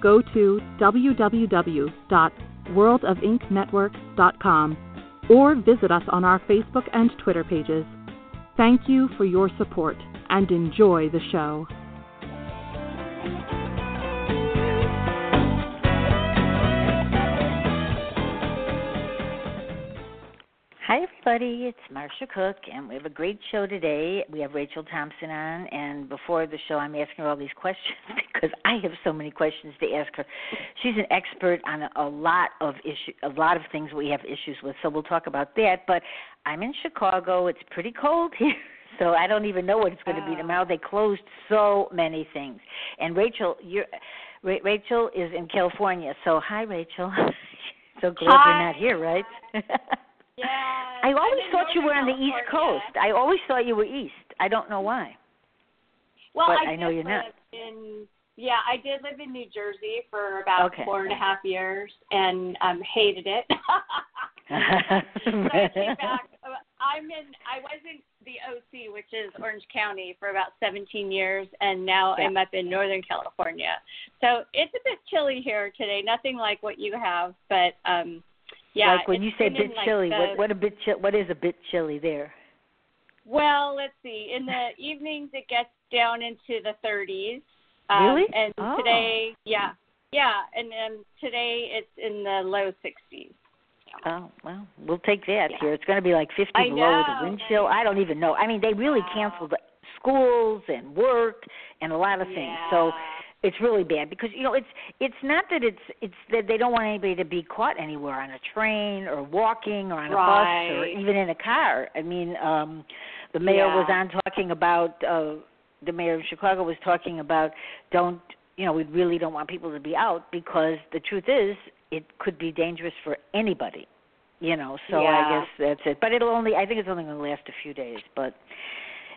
go to www.worldofinknetwork.com or visit us on our Facebook and Twitter pages. Thank you for your support and enjoy the show. Hi, everybody. It's Marsha Cook, and we have a great show today. We have Rachel Thompson on, and before the show, I'm asking her all these questions because I have so many questions to ask her. She's an expert on a, lot of issue, a lot of things we have issues with. So we'll talk about that. But I'm in Chicago. It's pretty cold here. So I don't even know what it's going to be tomorrow. They closed so many things. And Rachel, you're Rachel is in California. So hi, Rachel. so glad Hi. you're not here, right? Yeah. I always I'm thought you were on the East. Coast. I always thought you were East. I don't know why. Well, but I, I know you're not. In, yeah, I did live in New Jersey for about Okay. four and a half years and um hated it. so I came back. Uh, I'm in. I was in the OC, which is Orange County, for about 17 years, and now Yeah. I'm up in Northern California. So it's a bit chilly here today. Nothing like what you have, but um yeah. like when you say bit like, chilly, the- what what a bit chi- what is a bit chilly there? Well, let's see. In the evenings, it gets down into the 30s. Um, Really? And Oh. today, yeah, yeah, and then today it's in the low 60s. Oh well, we'll take that Yeah. here. It's going to be like 50 I below with know, the wind chill. I don't even know. I mean, they really Wow. canceled schools and work and a lot of things. So Yeah. It's really bad because you know it's it's not that it's it's that they don't want anybody to be caught anywhere on a train or walking or on a bus or even in a car. I mean, um the mayor was on talking about uh the mayor of Chicago was talking about don't you know we really don't want people to be out because the truth is it could be dangerous for anybody you know so i guess that's it. But it'll only i think it's only going to last a few days but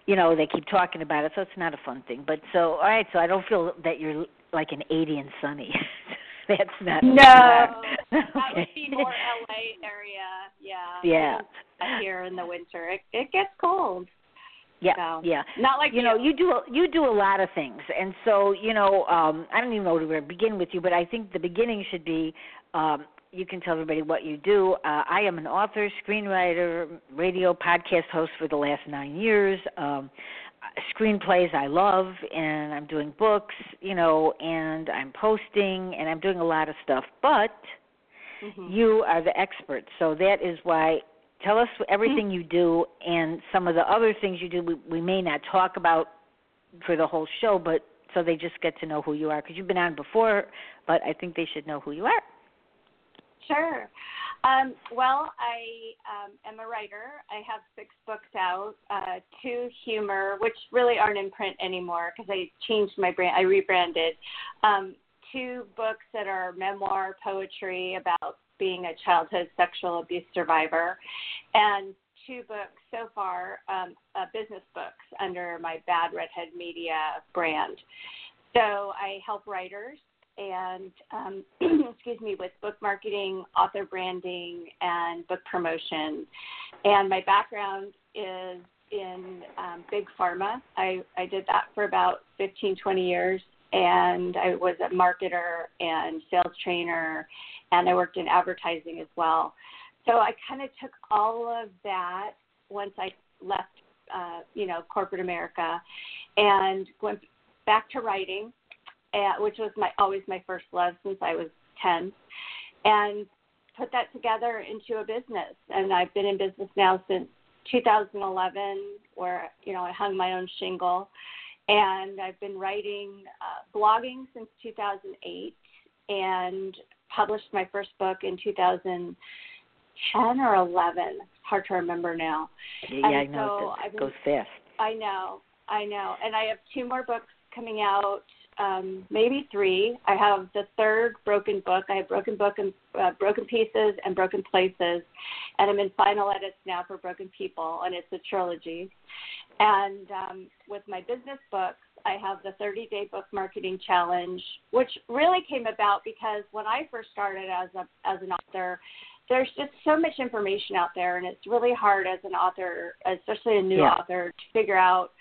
you know they keep talking about it so it's not a fun thing but so all right so i don't feel that you're like an 80 and sunny that's not No, not- that would be more LA area. Yeah. Yeah. And Here in the winter, it, it gets cold. yeah So, yeah Not like you know you do a, you do a lot of things and so you know um i don't even know where to begin with you but i think the beginning should be um you can tell everybody what you do uh, i am an author screenwriter radio podcast host for the last nine years um screenplays i love and i'm doing books you know and i'm posting and i'm doing a lot of stuff but Mhm. you are the expert. So that is why tell us everything you do and some of the other things you do we, we may not talk about for the whole show, but so they just get to know who you are because you've been on before, but I think they should know who you are. Sure. Um, well, I um, am a writer. I have six books out, uh, two humor, which really aren't in print anymore because I changed my brand. I rebranded. Um, two books that are memoir poetry about being a childhood sexual abuse survivor, and two books so far, um, uh, business books under my Bad Redhead Media brand. So I help writers and um, excuse me with book marketing, author branding, and book promotion. And my background is in um, big pharma. I, I did that for about 15, 20 years, and I was a marketer and sales trainer, and I worked in advertising as well. So I kind of took all of that once I left, uh, you know, corporate America, and went back to writing which was my always my first love since I was ten, and put that together into a business. And I've been in business now since 2011, where you know I hung my own shingle, and I've been writing, uh, blogging since 2008, and published my first book in 2010 or 11. Hard to remember now. Yeah, and I know so it been- goes fast. I know, I know, and I have two more books coming out, um, maybe three. I have the third broken book. I have broken book and uh, broken pieces and broken places, and I'm in final edits now for Broken People, and it's a trilogy. And um, with my business books, I have the 30 Day Book Marketing Challenge, which really came about because when I first started as a as an author, there's just so much information out there, and it's really hard as an author, especially a new Yeah. author, to figure out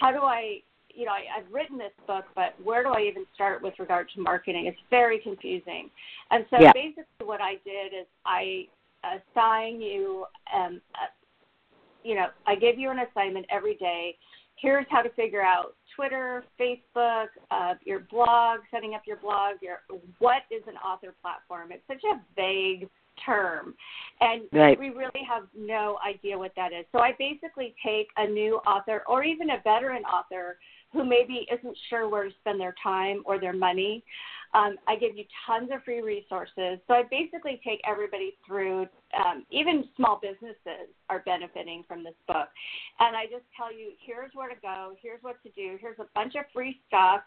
how do I, you know, I, I've written this book, but where do I even start with regard to marketing? It's very confusing. And so Yeah. basically, what I did is I assign you, um, uh, you know, I give you an assignment every day. Here's how to figure out Twitter, Facebook, uh, your blog, setting up your blog. Your what is an author platform? It's such a vague term, and Right. we really have no idea what that is. So I basically take a new author or even a veteran author who maybe isn't sure where to spend their time or their money. Um, I give you tons of free resources. So I basically take everybody through, um, even small businesses are benefiting from this book. And I just tell you, here's where to go, here's what to do, here's a bunch of free stuff,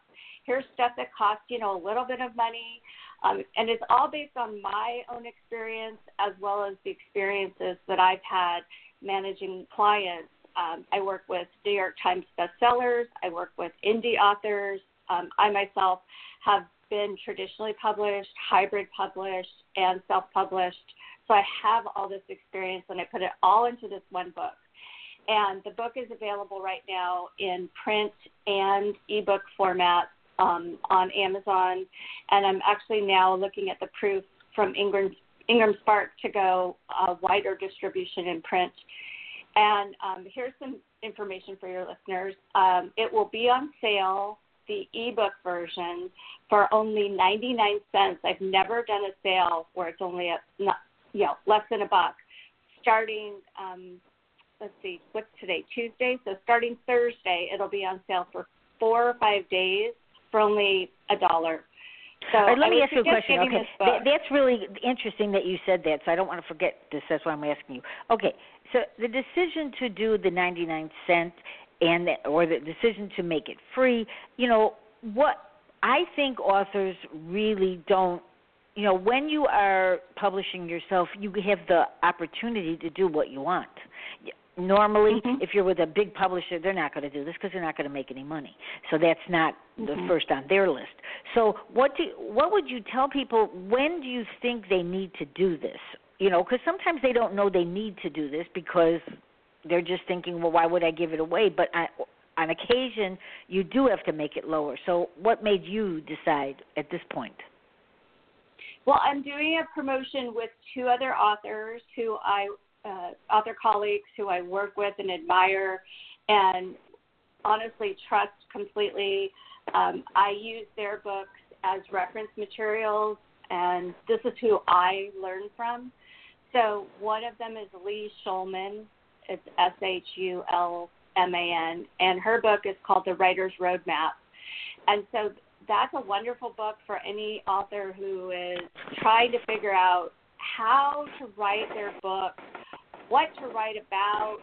here's stuff that costs, you know, a little bit of money. Um, and it's all based on my own experience as well as the experiences that I've had managing clients. Um, I work with New York Times bestsellers. I work with indie authors. Um, I myself have been traditionally published, hybrid published, and self published. So I have all this experience and I put it all into this one book. And the book is available right now in print and ebook format um, on Amazon. And I'm actually now looking at the proof from Ingram, Ingram Spark to go uh, wider distribution in print. And um, here's some information for your listeners. Um, it will be on sale, the ebook version, for only 99 cents. I've never done a sale where it's only a not, you know less than a buck. Starting, um, let's see, what's today? Tuesday. So starting Thursday, it'll be on sale for four or five days for only a dollar. So All right, let I me ask you a question. Okay. Th- that's really interesting that you said that, so I don't want to forget this. That's why I'm asking you. Okay, so the decision to do the 99 cent and the, or the decision to make it free, you know, what I think authors really don't you know, when you are publishing yourself, you have the opportunity to do what you want. Normally, Mhm. if you're with a big publisher, they're not going to do this because they're not going to make any money. So that's not the Mhm. first on their list. So what do what would you tell people? When do you think they need to do this? You know, because sometimes they don't know they need to do this because they're just thinking, well, why would I give it away? But I, on occasion, you do have to make it lower. So what made you decide at this point? Well, I'm doing a promotion with two other authors who I, uh, author colleagues who I work with and admire, and honestly trust completely. Um, I use their books as reference materials, and this is who I learn from. So one of them is Leigh Shulman. It's S H U L M A N, and her book is called The Writer's Roadmap. And so that's a wonderful book for any author who is trying to figure out how to write their book, what to write about,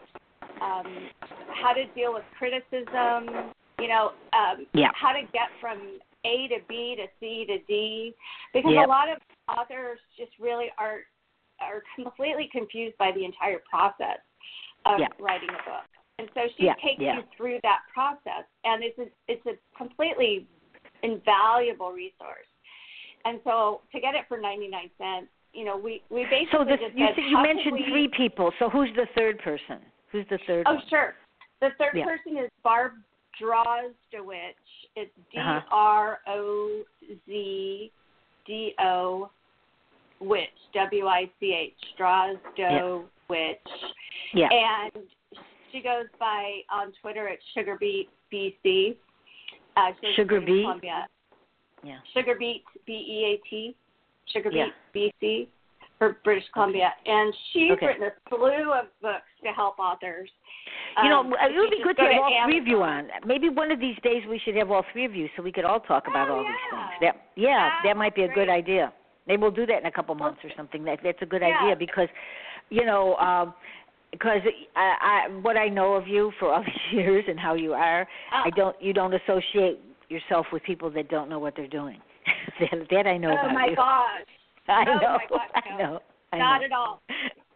um, how to deal with criticism, you know, um, Yeah. how to get from A to B to C to D, because Yep. a lot of authors just really are are completely confused by the entire process of Yeah. writing a book. And so she takes you through that process, and it's a, it's a completely invaluable resource. And so to get it for 99 cents, you know, we, we basically So this, just you said, you mentioned we- three people. So who's the third person? Who's the third? Oh, one? sure. The third Yeah. person is Barb Drozdowich. It's D Uh-huh. R O Z D O Witch, W I C H, Drozdowich. Yeah. And she goes by on Twitter at Sugarbeat BC. Uh, she lives in Sugar British Beet? Columbia. Yeah. Sugarbeat B E A T. Sugarbeat Yeah. BC. For British Columbia, and she's Okay. written a slew of books to help authors. You know, Um, it would be good to have all three of you on. Maybe one of these days we should have all three of you so we could all talk about Oh, all these things. That yeah, That that might be a be good idea. Maybe we'll do that in a couple months or something. That that's a good Yeah. idea because, you know, um, because I, I what I know of you for all these years and how you are, I Uh, don't you don't associate yourself with people that don't know what they're doing. that, that I know oh about my you. gosh, I Oh, know. my God, I no. know. I not know. at all.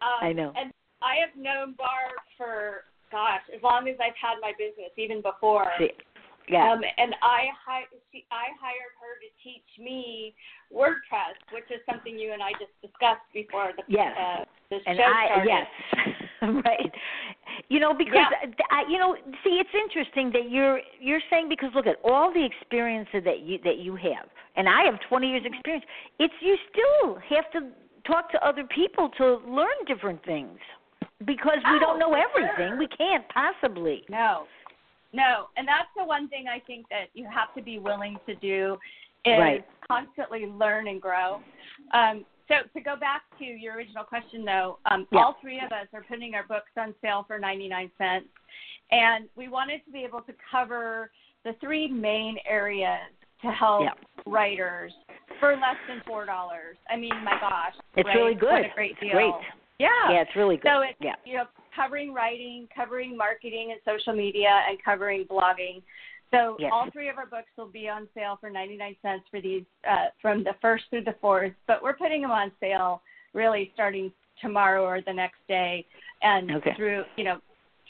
Um, I know. And I have known Barb for gosh, as long as I've had my business, even before. See, yeah. Um, and I hi- she, I hired her to teach me WordPress, which is something you and I just discussed before the Yes. uh, the and show I started. yes, right. You know because Yeah. I, you know, see, it's interesting that you're you're saying because look at all the experience that you that you have, and I have 20 years experience. It's you still have to talk to other people to learn different things because we Oh, don't know everything. sure. We can't possibly. No, no, and that's the one thing I think that you have to be willing to do is Right. constantly learn and grow. Um, so to go back to your original question, though, um, Yeah. all three of us are putting our books on sale for 99 cents, and we wanted to be able to cover the three main areas to help Yeah. writers for less than four dollars. I mean, my gosh, It's right? really good. What a great deal. great. Yeah. Yeah, it's really good. So it's yeah. you know covering writing, covering marketing and social media, and covering blogging. So Yes. all three of our books will be on sale for 99 cents for these uh, from the first through the fourth. But we're putting them on sale really starting tomorrow or the next day, and Okay. through you know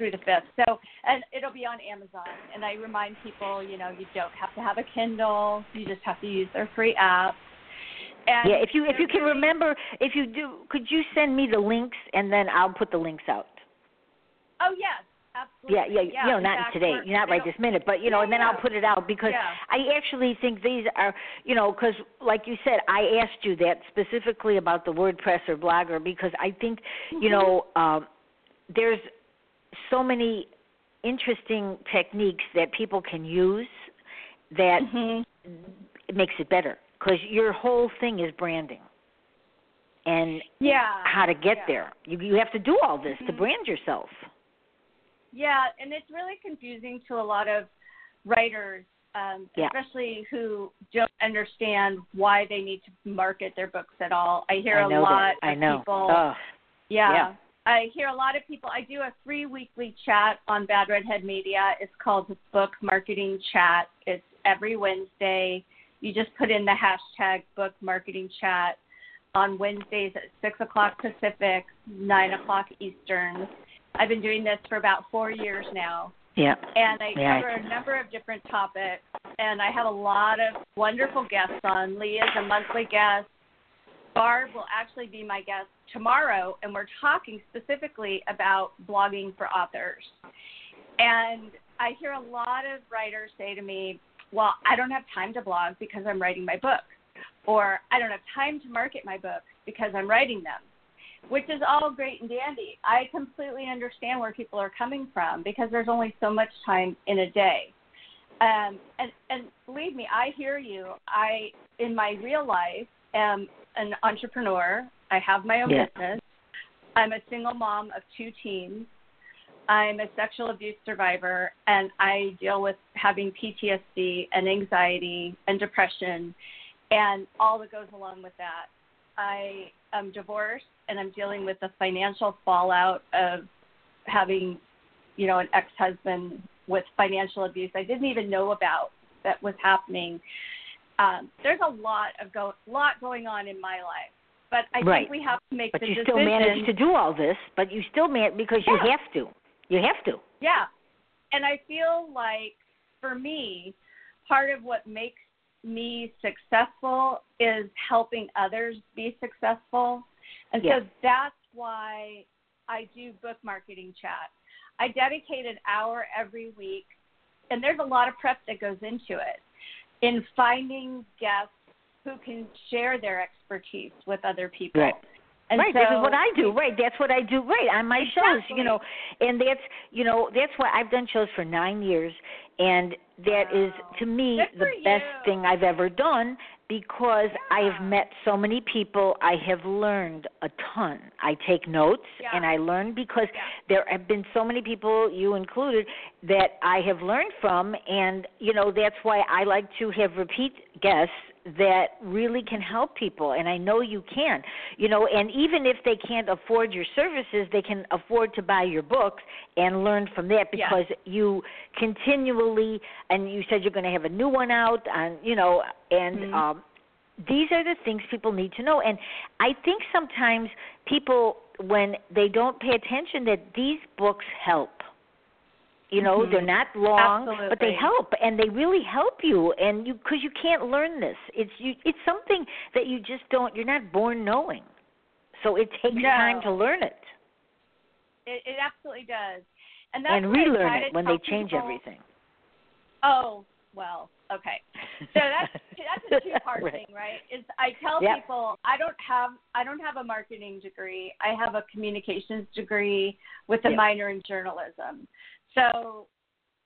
through the fifth. So and it'll be on Amazon. And I remind people, you know, you don't have to have a Kindle. You just have to use their free app. And Yeah, if you if you can remember, if you do, could you send me the links and then I'll put the links out. Oh yes, absolutely. Yeah, yeah, you know, not today, not right this minute, but you know, and then I'll put it out because Yeah. I actually think these are, you know, because like you said, I asked you that specifically about the WordPress or Blogger because I think, Mm-hmm. you know, um, there's so many interesting techniques that people can use that Mhm. it makes it better because your whole thing is branding and Yeah. how to get yeah. there. You you have to do all this to Mhm. brand yourself. Yeah, and it's really confusing to a lot of writers, um, Yeah. especially who don't understand why they need to market their books at all. I hear I a lot that. I of know. people. Oh, yeah. yeah. I hear a lot of people. I do a free weekly chat on Bad Redhead Media. It's called the Book Marketing Chat. It's every Wednesday. You just put in the hashtag Book Marketing Chat on Wednesdays at six o'clock Pacific, nine o'clock Eastern. I've been doing this for about four years now, yeah. and I Yeah. cover a number of different topics. And I have a lot of wonderful guests on. Leigh is a monthly guest. Barb will actually be my guest tomorrow, and we're talking specifically about blogging for authors. And I hear a lot of writers say to me, Well, I don't have time to blog because I'm writing my book, or I don't have time to market my books because I'm writing them, which is all great and dandy. I completely understand where people are coming from because there's only so much time in a day. Um, and, and believe me, I hear you. I, in my real life, am an entrepreneur. I have my own Yeah. business. I'm a single mom of two teens. I'm a sexual abuse survivor, and I deal with having PTSD and anxiety and depression and all that goes along with that. I am divorced, and I'm dealing with the financial fallout of having, you know, an ex-husband with financial abuse I didn't even know about that was happening. Um, there's a lot of go lot going on in my life, but I Right. think we have to make But the you decision. still manage to do all this, but you still man because you have to. You have to. Yeah. And I feel like for me, part of what makes me successful is helping others be successful. And Yeah. so that's why I do book marketing chat. I dedicate an hour every week, and there's a lot of prep that goes into it in finding guests who can share their expertise with other people. Right. And right, so this is what I do. Right, that's what I do. Right, on my shows, you know, and that's you know that's why I've done shows for nine years, and that is Wow. to me Good the best you. thing I've ever done. because I have met so many people. I have learned a ton. I take notes Yeah. and I learn because Yeah. there have been so many people, you included, that I have learned from, and you know that's why I like to have repeat guests that really can help people and I know you can. You know, and even if they can't afford your services, they can afford to buy your books and learn from that Yeah. because you continually and you said you're going to have a new one out and you know and Mhm. um these are the things people need to know and I think sometimes people when they don't pay attention that these books help you know Mhm. they're not long but they help and they really help you and you because you can't learn this it's you it's something that you just don't you're not born knowing so it takes No. time to learn it It, it absolutely does. And that's and relearn it when they change people. everything Oh, well, okay. So that's that's a two part Right. thing, right? Is I tell Yep. people I don't have I don't have a marketing degree. I have a communications degree with a Yep. minor in journalism. So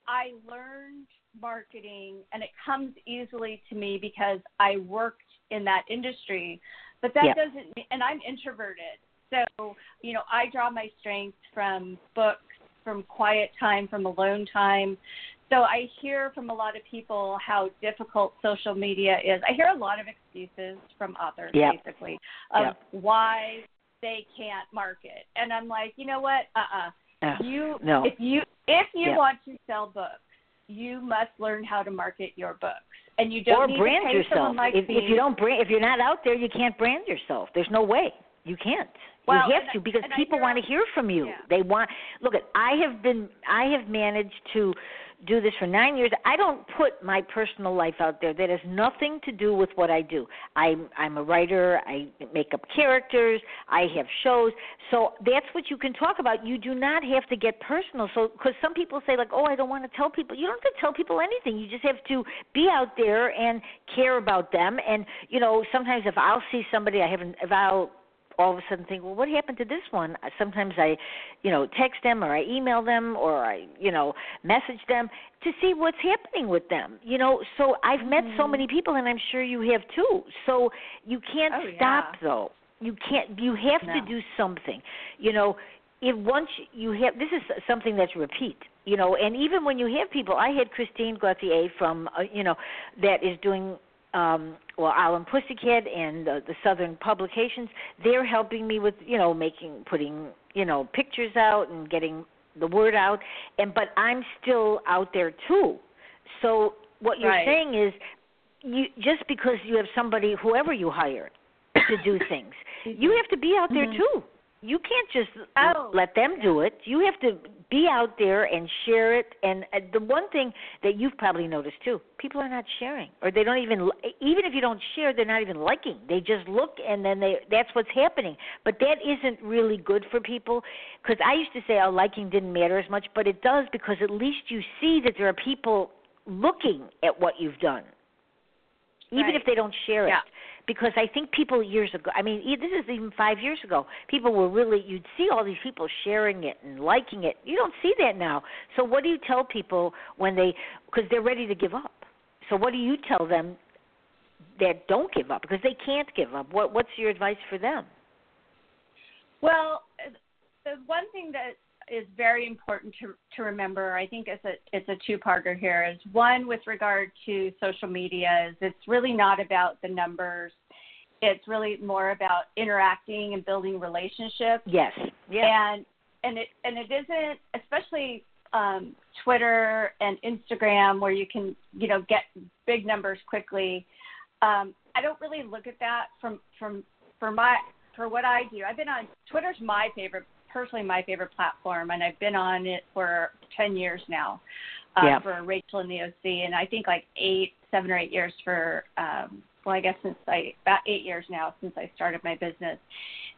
I learned marketing and it comes easily to me because I worked in that industry. But that Yep. doesn't and I'm introverted. So, you know, I draw my strength from books, from quiet time, from alone time. So I hear from a lot of people how difficult social media is. I hear a lot of excuses from authors Yep. basically of Yep. why they can't market. And I'm like, you know what? Uh-uh. Uh, You no. if you if you Yeah. want to sell books, you must learn how to market your books. And you don't or need brand to pay yourself someone like if, me. if you don't brand if you're not out there you can't brand yourself there's no way you can't Well, you have to because people want to hear from you Yeah. they want look at i have been i have managed to do this for nine years. I don't put my personal life out there. That has nothing to do with what i do. I'm i'm a writer. I make up characters. I have shows. So that's what you can talk about. You do not have to get personal. So because some people say like oh i don't want to tell people. You don't have to tell people anything. You just have to be out there and care about them. And you know sometimes if i'll see somebody i haven't if i'll all of a sudden think, well, what happened to this one? Sometimes I, you know, text them or I email them or I, you know, message them to see what's happening with them. You know, so I've met so many people, and I'm sure you have too. So you can't Oh, yeah. stop though. You can't. You have to do something. You know, if once you have this is something that's repeat. You know, and even when you have people, I had Christine Gauthier from, uh, you know, that is doing um well Alan Pussycat and the, the Southern Publications they're helping me with you know making putting you know pictures out and getting the word out and but I'm still out there too so what you're Right. saying is you just because you have somebody whoever you hire to do things you have to be out there Mhm. too you can't just Oh, let them do it. You have to be out there and share it. And uh, the one thing that you've probably noticed too people are not sharing. Or they don't even even if you don't share they're not even liking. They just look and then they that's what's happening. But that isn't really good for people because i used to say oh liking didn't matter as much. But it does because at least you see that there are people looking at what you've done even Right. if they don't share it. Yeah. Because I think people years ago, I mean, this is even five years ago, people were really, you'd see all these people sharing it and liking it. You don't see that now. So, what do you tell people when they, because they're ready to give up? So, what do you tell them that don't give up? Because they can't give up. What, what's your advice for them? Well, the one thing that is very important to to remember, I think it's a it's a two parter here. Is one with regard to social media is it's really not about the numbers. It's really more about interacting and building relationships. Yes. Yeah. And and it and it isn't especially um, Twitter and Instagram where you can you know get big numbers quickly. Um, I don't really look at that from from for my for what I do. I've been on Twitter's my favorite personally my favorite platform and I've been on it for 10 years now. Uh, Yeah. for Rachel and the OC and I think like 8 7 or 8 years for um well I guess since I about 8 years now since I started my business.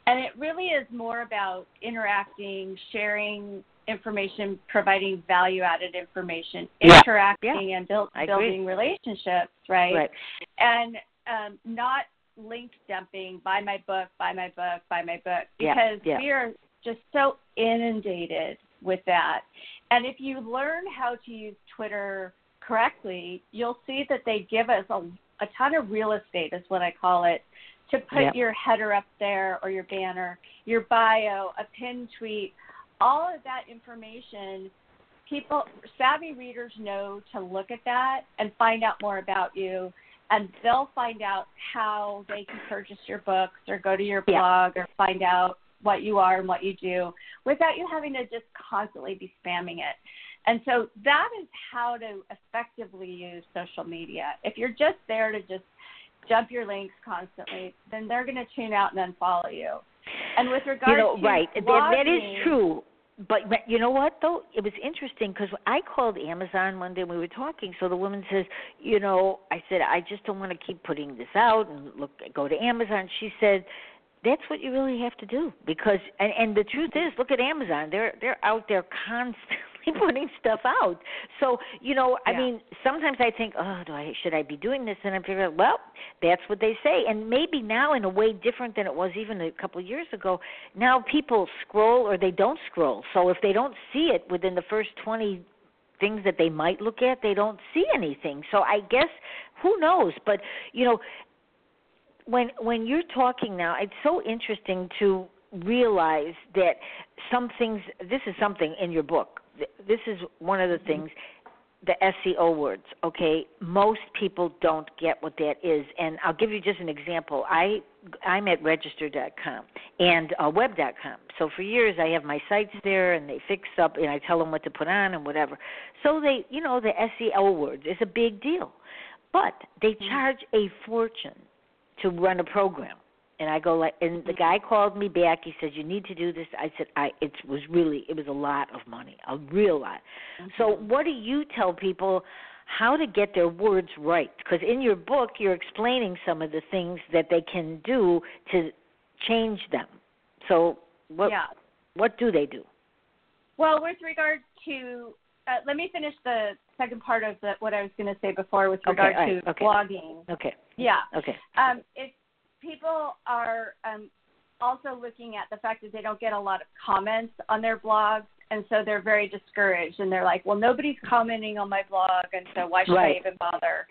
And it really is more about interacting, sharing information, providing value added information, Yeah. interacting and build, building relationships, right? Right. And um, not link dumping, buy my book, buy my book, buy my book, Yeah, because yeah. we are just so inundated with that. And if you learn how to use Twitter correctly, you'll see that they give us a, a ton of real estate is what I call it to put Yep. your header up there or your banner, your bio, a pin tweet, all of that information. People, savvy readers know to look at that and find out more about you, and they'll find out how they can purchase your books or go to your blog or find out what you are and what you do without you having to just constantly be spamming it. And so that is how to effectively use social media. If you're just there to just jump your links constantly, then they're going to tune out and unfollow you. And with regard you know, to right. That, that blogging- is true. But, but you know what though? It was interesting because I called Amazon one day and we were talking. So the woman says, you know, I said I just don't want to keep putting this out and look go to Amazon. She said, that's what you really have to do because and and the truth is, look at Amazon. They're they're out there constantly putting stuff out. So you know, I mean, sometimes I think, oh, do I should I be doing this? And I'm figuring, well, that's what they say, and maybe now in a way different than it was even a couple of years ago. Now people scroll or they don't scroll. So if they don't see it within the first twenty things that they might look at, they don't see anything. So I guess who knows? But you know, when when you're talking now, it's so interesting to realize that some things. This is something in your book. This is one of the things. The SEO words, okay. Most people don't get what that is, and I'll give you just an example. I I'm at register.com and uh, web.com. So for years I have my sites there, and they fix up, and I tell them what to put on and whatever. So they, you know, the SEO words is a big deal, but they charge a fortune to run a program. And I go like, and the mm. guy called me back. He said, "You need to do this." I said, "I." It was really, it was a lot of money, a real lot. So, mm-hmm. what do you tell people how to get their words right? Because in your book, you're explaining some of the things that they can do to change them. So, what yeah. what do they do? Well, with regard to, uh, let me finish the second part of the, what I was going to say before with Okay, regard all right, to okay. blogging. Okay, Yeah. okay, Um, if people are um, also looking at the fact that they don't get a lot of comments on their blogs, and so they're very discouraged, and they're like, "Well, nobody's commenting on my blog, and so why should Right. I even bother?"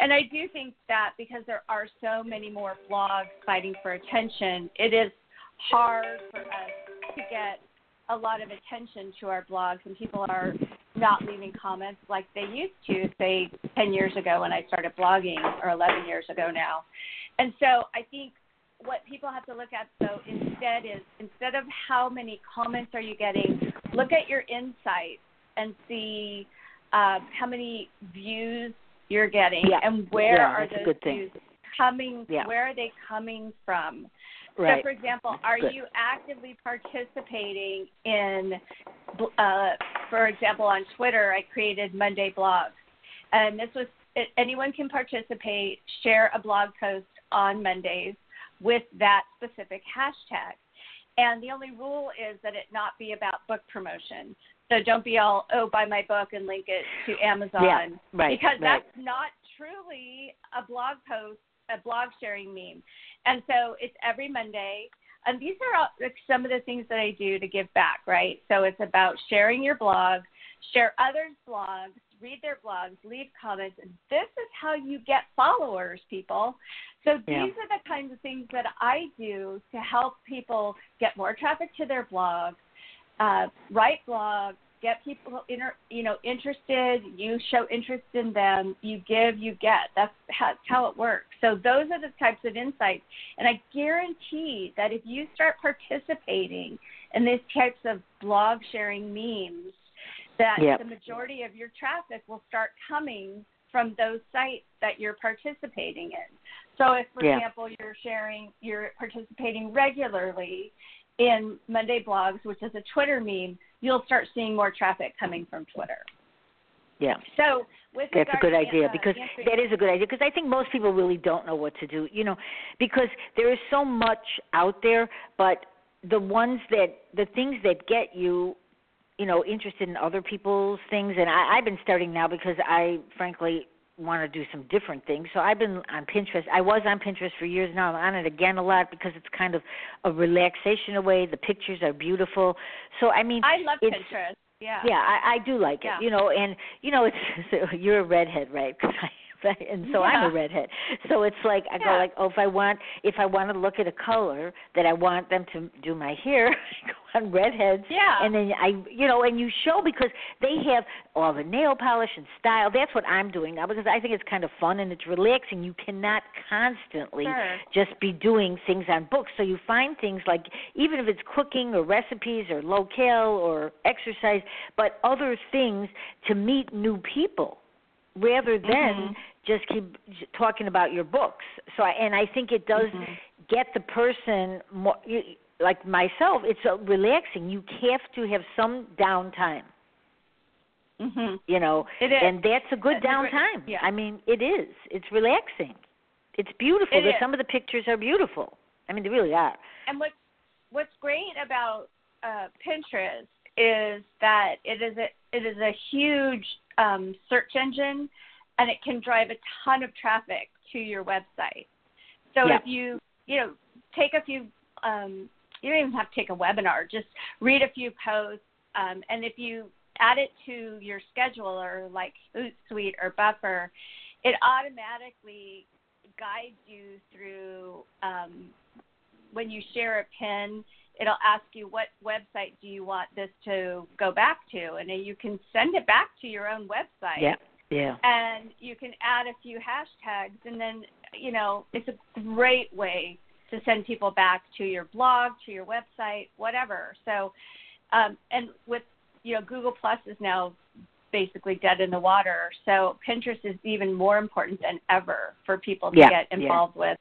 And I do think that because there are so many more blogs fighting for attention, it is hard for us to get a lot of attention to our blogs, and people are not leaving comments like they used to, say, 10 years ago when I started blogging, or 11 years ago now. And so I think what people have to look at, though, instead is instead of how many comments are you getting, look at your insights and see uh, how many views you're getting Yeah. and where Yeah, are those good thing. views coming, Yeah. where are they coming from? Right. So, for example, are you actively participating in, uh, for example, on Twitter, I created Monday blogs, and this was anyone can participate, share a blog post on Mondays with that specific hashtag. And the only rule is that it not be about book promotion. So don't be all, oh, buy my book and link it to Amazon. Yeah, right, Because right. that's not truly a blog post, a blog sharing meme. And so it's every Monday. And these are all, like, some of the things that I do to give back, right? So it's about sharing your blog, share others' blogs, read their blogs, leave comments. And this is how you get followers, people. So these Yeah. are the kinds of things that I do to help people get more traffic to their blog, uh, write blogs, get people inter, you know interested. You show interest in them. You give, you get. That's how, that's how it works. So those are the types of insights, and I guarantee that if you start participating in these types of blog sharing memes, that Yep. the majority of your traffic will start coming from those sites that you're participating in. So if, for Yeah. example, you're sharing, you're participating regularly in Monday blogs, which is a Twitter meme, you'll start seeing more traffic coming from Twitter. Yeah. So with That's a good idea uh, because that is a good idea because I think most people really don't know what to do, you know, because there is so much out there, but the ones that the things that get you, you know, interested in other people's things and I I've been starting now because I frankly want to do some different things. So I've been on Pinterest. I was on Pinterest for years now. I'm on it again a lot because it's kind of a relaxation away. The pictures are beautiful. So I mean, I love Pinterest. Yeah. yeah, I, I do like it. You know, and you know, it's you're a redhead, right? Because I and so yeah. I'm a redhead. So it's like I yeah. go like, oh, if I want if I want to look at a color that I want them to do my hair, I go on redheads. Yeah. And then I, you know, and you show because they have all the nail polish and style. That's what I'm doing now because I think it's kind of fun and it's relaxing. You cannot constantly sure. just be doing things on books. So you find things like even if it's cooking or recipes or locale or exercise, but other things to meet new people rather than mm-hmm. just keep talking about your books. So, I, and I think it does mm-hmm. get the person more. Like myself, it's uh, relaxing. You have to have some downtime. Mm-hmm. You know, it is. and that's a good downtime. Yeah. I mean, it is. It's relaxing. It's beautiful. It Some of the pictures are beautiful. I mean, they really are. And what's what's great about uh, Pinterest is that it is a it is a huge um, search engine, and it can drive a ton of traffic to your website. So yeah. if you you know take a few, um, you don't even have to take a webinar. Just read a few posts, um, and if you add it to your scheduler like Hootsuite or Buffer, it automatically guides you through um, when you share a pin it'll ask you what website do you want this to go back to, and then you can send it back to your own website. Yeah, yeah. And you can add a few hashtags, and then you know it's a great way to send people back to your blog, to your website, whatever. So, um, and with you know Google Plus is now basically dead in the water. So Pinterest is even more important than ever for people to yeah, get involved yeah. with.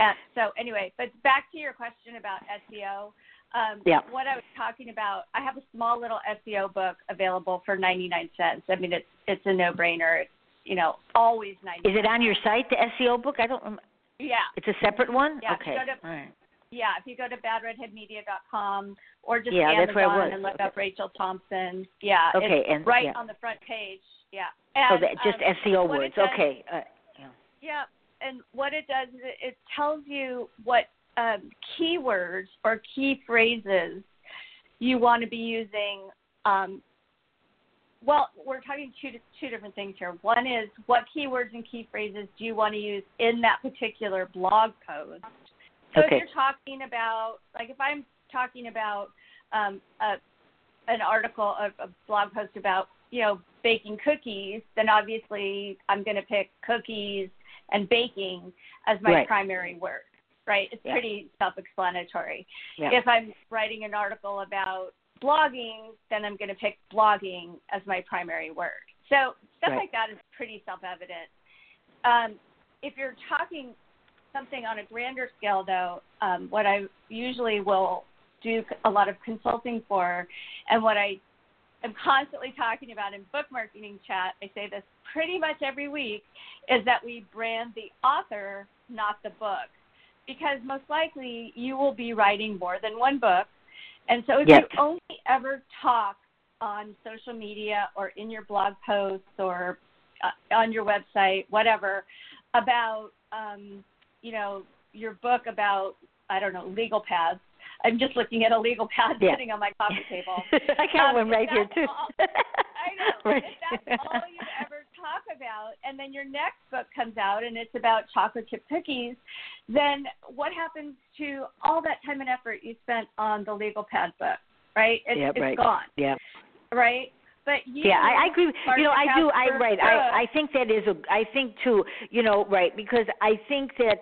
Uh, so anyway, but back to your question about SEO. Um, yeah. What I was talking about, I have a small little SEO book available for 99 cents. I mean, it's it's a no-brainer. It's you know always 99. Is it on your site, the SEO book? I don't. Yeah. It's a separate one. Yeah. Okay. To, All right. Yeah, if you go to badredheadmedia.com or just yeah, Amazon and look okay. up Rachel Thompson. Yeah. Okay, and right yeah. on the front page. Yeah. Oh, And, that, just um, SEO words. does- okay. Uh, yeah. Yeah, and what it does is it, it tells you what um, keywords or key phrases you want to be using. Um, well, we're talking two two different things here. One is what keywords and key phrases do you want to use in that particular blog post. So Okay. if you're talking about, like, if I'm talking about um, a, an article, a, a blog post about, you know, baking cookies, then obviously I'm going to pick cookies and baking as my Right. primary work. right? It's Yeah. pretty self-explanatory. Yeah. If I'm writing an article about blogging, then I'm going to pick blogging as my primary work. So stuff Right. like that is pretty self-evident. Um, if you're talking something on a grander scale, though, um, what I usually will do a lot of consulting for, and what I am constantly talking about in book marketing chat, I say this pretty much every week, is that we brand the author, not the book. Because most likely you will be writing more than one book. And so if Yep. you only ever talk on social media or in your blog posts or uh, on your website, whatever, about um, you know your book about I don't know legal pads. I'm just looking at a legal pad Yeah. sitting on my coffee table. I got Um, one right here too. all- I know. Right. If that's all you ever talk about, and then your next book comes out and it's about chocolate chip cookies, then what happens to all that time and effort you spent on the legal pad book? Right? It's, yeah, it's right. gone. Yeah. Right? But you Yeah, I, I agree. You know, I do. I right. I I think that is a. I think too. You know, right? Because I think that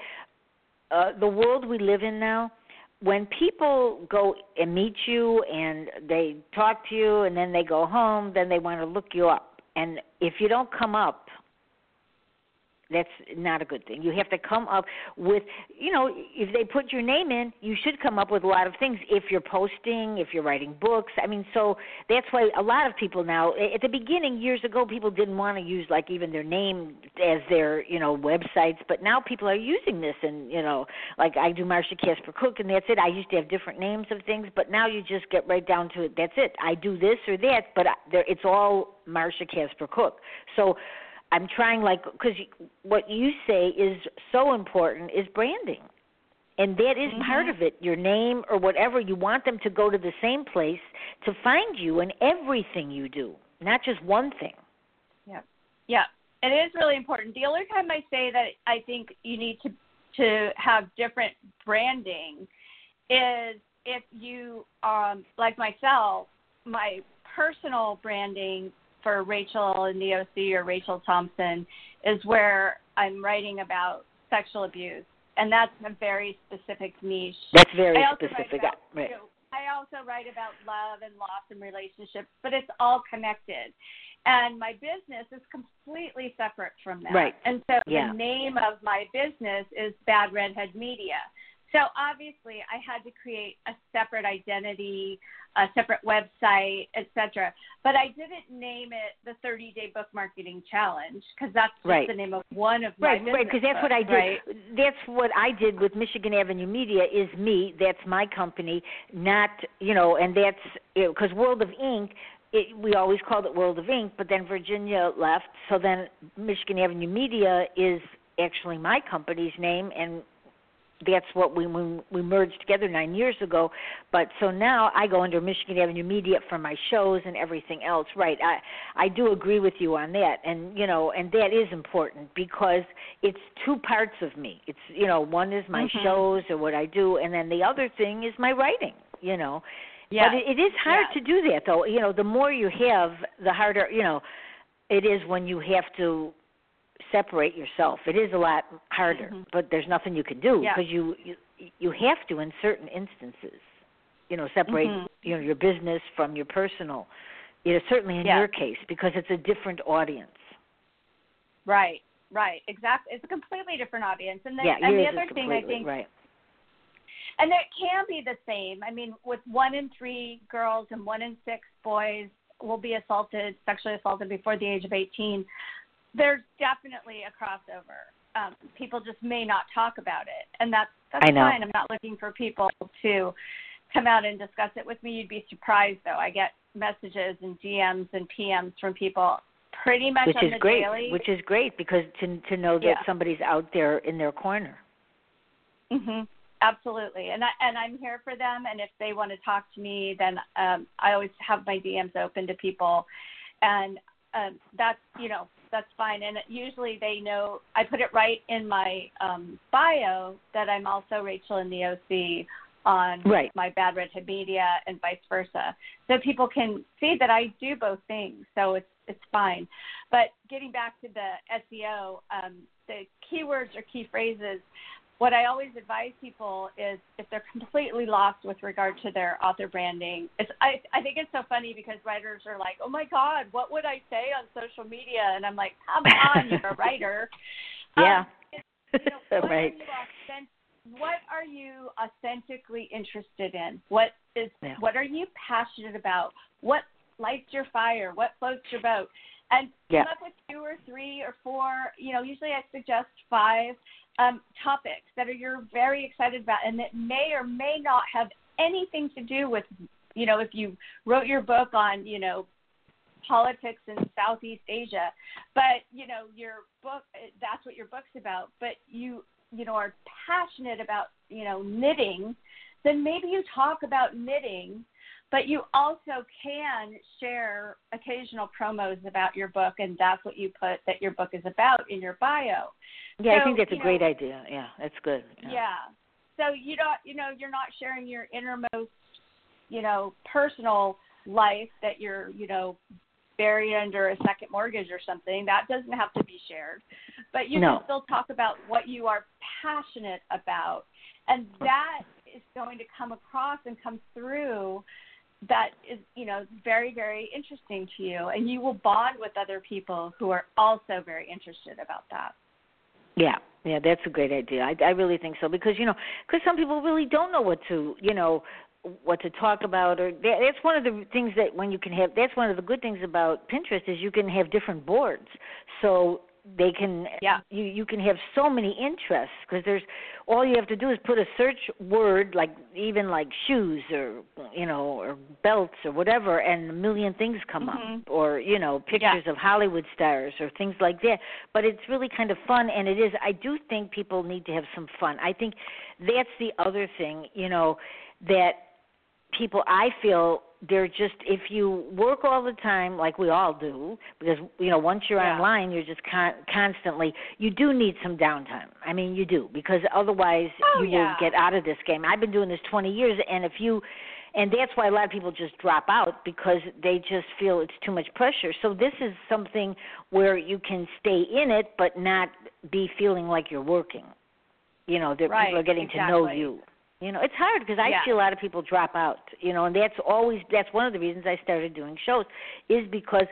uh, the world we live in now, when people go and meet you and they talk to you and then they go home, then they want to look you up. And if you don't come up, that's not a good thing. You have to come up with, you know, if they put your name in, you should come up with a lot of things. If you're posting, if you're writing books, I mean, so that's why a lot of people now. At the beginning, years ago, people didn't want to use like even their name as their, you know, websites. But now people are using this, and you know, like I do Marsha Casper Cook, and that's it. I used to have different names of things, but now you just get right down to it. That's it. I do this or that, but it's all Marsha Casper Cook. So I'm trying like because what you say is so important is branding. And that is part of it. Your name or whatever you want them to go to the same place to find you in everything you do, not just one thing. Yeah, yeah. it is really important. The only time I say that I think you need to to have different branding is if you um like myself, my personal branding for Rachel in the OC or Rachel Thompson is where I'm writing about sexual abuse, and that's a very specific niche. That's very I specific. About, uh, right. you know, I also write about love and loss and relationships, but it's all connected. And my business is completely separate from that. Right. And so Yeah. the name of my business is Bad Redhead Media. So obviously I had to create a separate identity, a separate website, etc. But I didn't name it the 30 Day Book Marketing Challenge because that's just Right. the name of one of my Right, right, because that's what I did. right? That's what I did with Michigan Avenue Media. Is me. That's my company. Not you know, and that's because World of Ink. It, we always called it World of Ink, but then Virginia left, so then Michigan Avenue Media is actually my company's name, and that's what we when we merged together nine years ago. But so now I go under Michigan Avenue Media for my shows and everything else. Right. I I do agree with you on that. And you know, and that is important because it's two parts of me. It's you know, one is my Mhm. shows or what I do and then the other thing is my writing, you know. Yeah. But it, it is hard Yeah. to do that though. You know, the more you have, the harder, you know, it is when you have to separate yourself. It is a lot harder, Mhm. but there's nothing you can do Yeah. because you, you you have to in certain instances. You know, separate Mhm. you know your business from your personal. You know, certainly in Yeah. your case because it's a different audience. Right, right, exactly. It's a completely different audience, and then yeah, and the other thing I think, right. and it can be the same. I mean, with one in three girls and one in six boys will be assaulted, sexually assaulted before the age of 18. There's definitely a crossover. Um, people just may not talk about it, and that's that's fine. I'm not looking for people to come out and discuss it with me. You'd be surprised, though. I get messages and DMs and PMs from people pretty much Which on is the great. daily. Which is great because to to know that Yeah. somebody's out there in their corner. Mhm. Absolutely, and I and I'm here for them. And if they want to talk to me, then um, I always have my DMs open to people, and um, that's you know that's fine. And usually they know I put it right in my um, bio that I'm also Rachel in the OC on Right. my Bad Redhead Media and vice versa, so people can see that I do both things. So it's it's fine. But getting back to the SEO, um, the keywords or key phrases what I always advise people is if they're completely lost with regard to their author branding, it's I I think it's so funny because writers are like, oh my god, what would I say on social media? And I'm like, come on, you're a writer. Yeah. Um, you know, what right. Are you what are you authentically interested in? What is Yeah. what are you passionate about? What lights your fire? What floats your boat? And Yeah. come up with two or three or four. You know, usually I suggest five um, topics that are you're very excited about, and that may or may not have anything to do with, you know, if you wrote your book on, you know, politics in Southeast Asia, but you know your book that's what your book's about, but you you know are passionate about you know knitting, then maybe you talk about knitting, but you also can share occasional promos about your book, and that's what you put that your book is about in your bio. Yeah, I think that's a know- great idea. Yeah, that's good. Yeah. So you don't, you know, you're not sharing your innermost, you know, personal life that you're, you know, buried under a second mortgage or something. That doesn't have to be shared. But you No. can still talk about what you are passionate about. And that is going to come across and come through that is, you know, very, very interesting to you. And you will bond with other people who are also very interested about that. Yeah, yeah, that's a great idea. I, I really think so because you know, because some people really don't know what to, you know, what to talk about, or that, that's one of the things that when you can have. That's one of the good things about Pinterest is you can have different boards, so they can. Yeah. You you can have so many interests because there's all you have to do is put a search word like even like shoes or you know or belts or whatever, and a million things come Mhm. up, or you know pictures of Hollywood stars or things like that but it's really kind of fun and it is i do think people need to have some fun i think that's the other thing you know that people i feel they're just if you work all the time like we all do because you know once you're Yeah. online you're just con- constantly you do need some downtime. I mean you do because otherwise Oh, you yeah. will get out of this game. I've been doing this 20 years and if you and that's why a lot of people just drop out because they just feel it's too much pressure. So this is something where you can stay in it but not be feeling like you're working. You know that Right, people are getting to know you you know it's hard because i Yeah. see a lot of people drop out you know and that's always that's one of the reasons i started doing shows is because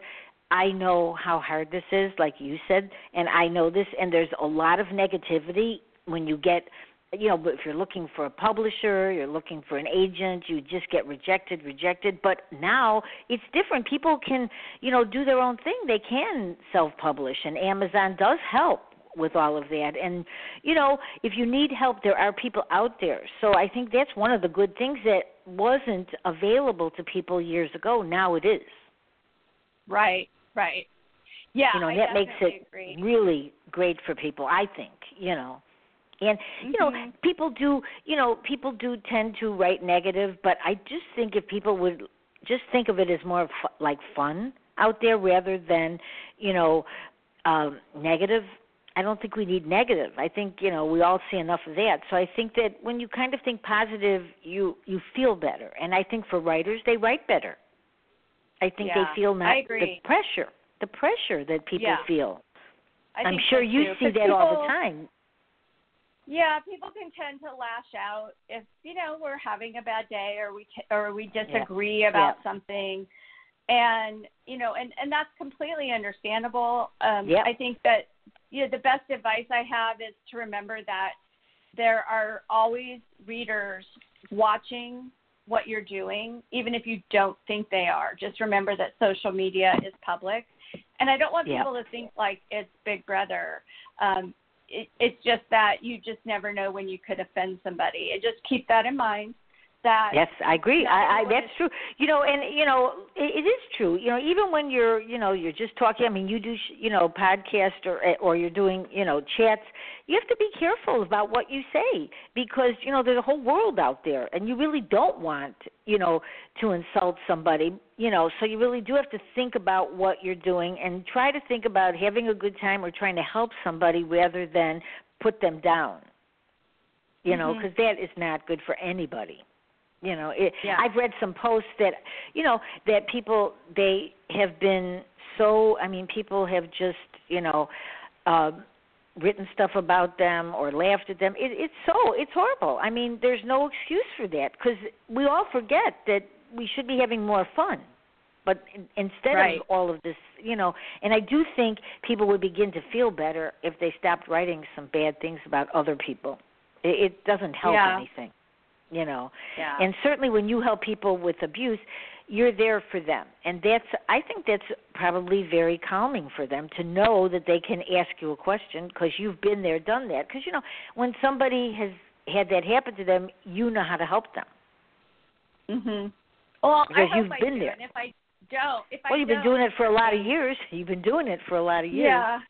i know how hard this is like you said and i know this and there's a lot of negativity when you get you know if you're looking for a publisher you're looking for an agent you just get rejected rejected. But now it's different. People can you know do their own thing. They can self publish and amazon does help with all of that and you know if you need help there are people out there so i think that's one of the good things that wasn't available to people years ago now it is Right, right. Yeah, you know I that makes it agree. really great for people i think you know and you know Mhm. people do you know people do tend to write negative but i just think if people would just think of it as more fu- like fun out there rather than you know um negative i don't think we need negative. I think you know we all see enough of that. So i think that when you kind of think positive you you feel better. And i think for writers they write better. I think Yeah, they feel not the pressure the pressure that people Yeah. feel. I i'm sure so you too, see that all the time. Yeah, people can tend to lash out if you know we're having a bad day or we t- or we disagree about Yeah. something, and you know, and and that's completely understandable. Um, Yep. I think that you know the best advice I have is to remember that there are always readers watching what you're doing, even if you don't think they are. Just remember that social media is public, and I don't want Yep. people to think like it's Big Brother. Um, it, it's just that you just never know when you could offend somebody. And just keep that in mind. That Yes, I agree. I, I that's true. You know, and you know, it, it is true. You know, even when you're, you know, you're just talking. I mean, you do, you know, podcast or eh, or you're doing, you know, chats. You have to be careful about what you say because you know there's a whole world out there, and you really don't want, you know, to insult somebody. You know, so you really do have to think about what you're doing and try to think about having a good time or trying to help somebody rather than put them down. You know, because that is not good for anybody you know it Yeah. i've read some posts that you know that people they have been so i mean people have just you know uh written stuff about them or laughed at them it it's so it's horrible i mean there's no excuse for that because we all forget that we should be having more fun but in, instead Right. of all of this you know and i do think people would begin to feel better if they stopped writing some bad things about other people it, it doesn't help Yeah. anything you know yeah. and certainly when you help people with abuse you're there for them and that's i think that's probably very calming for them to know that they can ask you a question because you've been there done that because you know when somebody has had that happen to them you know how to help them Mhm. Well, Because I you've I been do, there. and if I don't, if I well you've been doing it for a lot of years you've been doing it for a lot of years Yeah.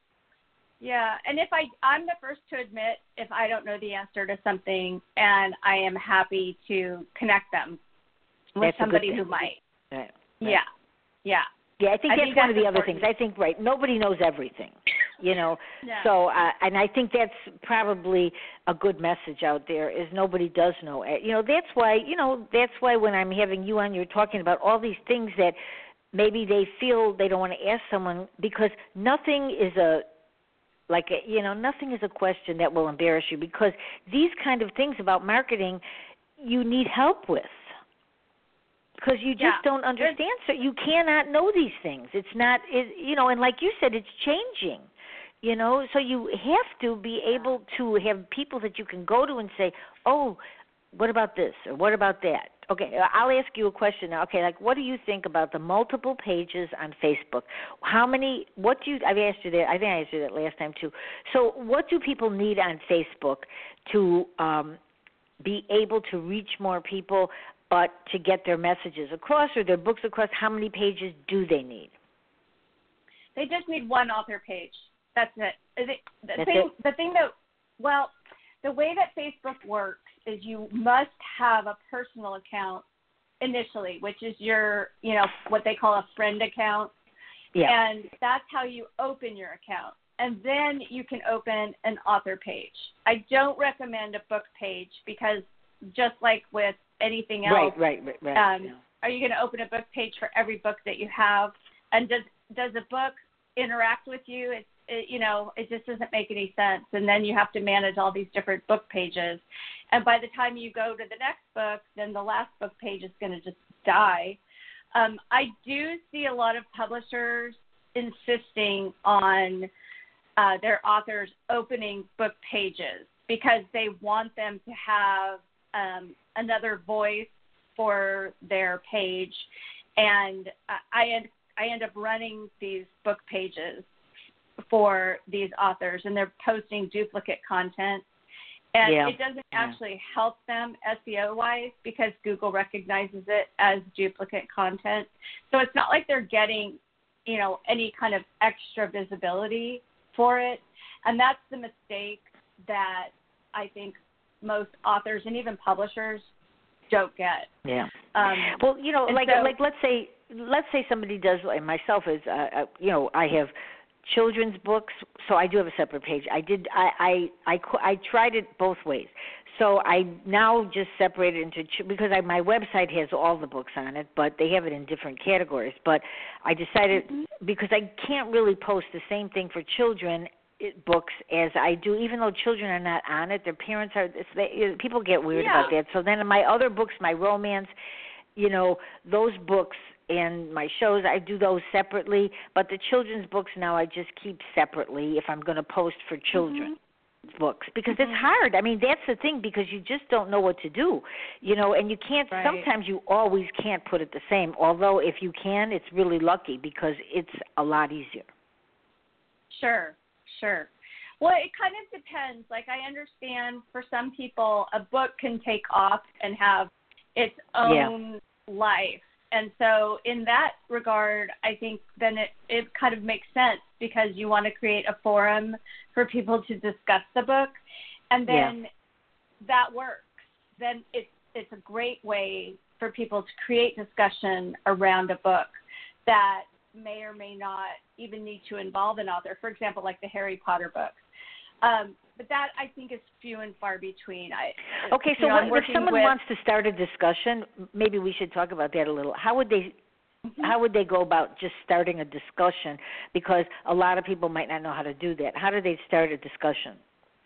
Yeah, and if I I'm the first to admit if I don't know the answer to something and I am happy to connect them with That's somebody who might. Right, right. Yeah. Yeah. yeah i think I that's think one of that's the other things i think right nobody knows everything you know No. So, uh, and I think that's probably a good message out there is nobody does know. it. You know, that's why, you know, that's why when I'm having you on, you're talking about all these things that maybe they feel they don't want to ask someone because nothing is a like a, you know nothing is a question that will embarrass you because these kind of things about marketing you need help with. Because you just Yeah. don't understand so you cannot know these things. It's not it, you know and like you said it's changing you know? So you have to be able to have people that you can go to and say oh what about this or what about that okay i'll ask you a question now okay like what do you think about the multiple pages on facebook how many what do you i've asked you that i think i asked you that last time too so what do people need on facebook to um be able to reach more people but to get their messages across or their books across how many pages do they need They just need one author page. That's it. Is it the That's thing it? the thing that well, the way that Facebook works is you must have a personal account initially, which is your, you know, what they call a friend account. Yeah. And that's how you open your account. And then you can open an author page. I don't recommend a book page because just like with anything else, right, right, right, right. um, yeah. are you going to open a book page for every book that you have? And does does a book interact with you? It, it you know it just doesn't make any sense. And then you have to manage all these different book pages. And by the time you go to the next book, then the last book page is going to just die. Um, I do see a lot of publishers insisting on uh, their authors opening book pages because they want them to have um, another voice for their page, and I end I end up running these book pages for these authors, and they're posting duplicate content. And Yeah. it doesn't Yeah. actually help them SEO wise because Google recognizes it as duplicate content. So it's not like they're getting, you know, any kind of extra visibility for it. And that's the mistake that I think most authors and even publishers don't get. Yeah. Um, Well, you know, like so- like let's say let's say somebody does and myself is uh, uh you know, I have children's books, so I do have a separate page. I did I I I I tried it both ways. So I now just separate it into because I, my website has all the books on it, but they have it in different categories. But I decided mm-hmm. because I can't really post the same thing for children books as I do, even though children are not on it. Their parents are. They, people get weird Yeah. about that. So then in my other books, my romance, you know, those books and my shows, I do those separately. But the children's books now I just keep separately if I'm going to post for children. Mm-hmm. Books because it's mm-hmm. hard. I mean, that's the thing because you just don't know what to do, you know, and you can't. Right. Sometimes you always can't put it the same. Although if you can, it's really lucky because it's a lot easier. Sure, sure. Well, it kind of depends. Like I understand for some people a book can take off and have its Yeah. own life. And so in that regard, I think then it it kind of makes sense because you want to create a forum for people to discuss the book and Yeah. then that works. Then it's it's a great way for people to create discussion around a book that may or may not even need to involve an author. For example, like the Harry Potter books. Um, but that I think is few and far between. I Okay, so know, what, if someone with, wants to start a discussion, maybe we should talk about that a little. How would they Mm-hmm. how would they go about just starting a discussion because a lot of people might not know how to do that. How do they start a discussion?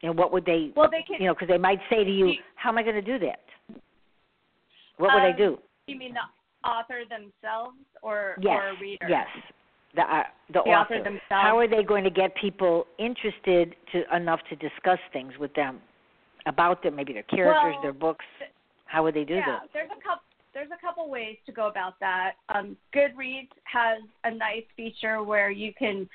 And what would they well, they can. you know, because they might say to you, You- "How am I going to do that?" What would I Um, do? You mean the author themselves or Yes. or a reader? Yes. The uh, the, The author themselves. How are they going to get people interested to enough to discuss things with them about them, maybe their characters, Well, their books? How would they do yeah, that? there's a couple. There's a couple ways to go about that. Um, Goodreads has a nice feature where you can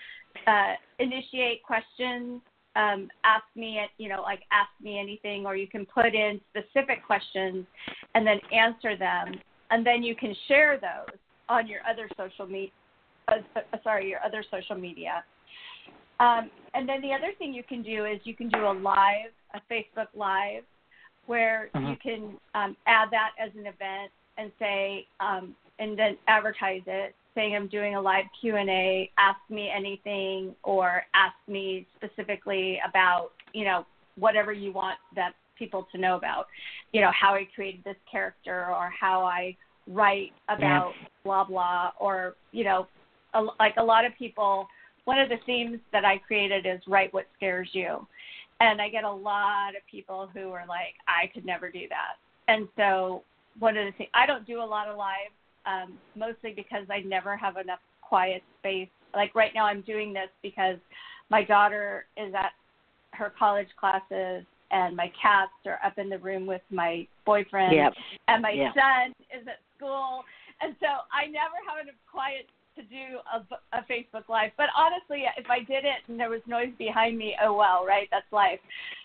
uh, initiate questions, um, ask me, you know, like ask me anything, or you can put in specific questions and then answer them, and then you can share those on your other social media. Uh, sorry, your other social media. Um, and then the other thing you can do is you can do a live, a Facebook live, where Mhm. you can um, add that as an event and say, um, and then advertise it, saying I'm doing a live Q and A. Ask me anything, or ask me specifically about, you know, whatever you want that people to know about. You know, how I created this character, or how I write about blah blah, or you know, a, like a lot of people. One of the themes that I created is write what scares you. And I get a lot of people who are like, I could never do that. And so one of the things I don't do a lot of live, um, mostly because I never have enough quiet space. Like right now, I'm doing this because my daughter is at her college classes, and my cats are up in the room with my boyfriend, Yep. and my son is at school, and so I never have enough quiet to do a, a Facebook Live. But honestly, if I did it and there was noise behind me, oh well, right? That's life.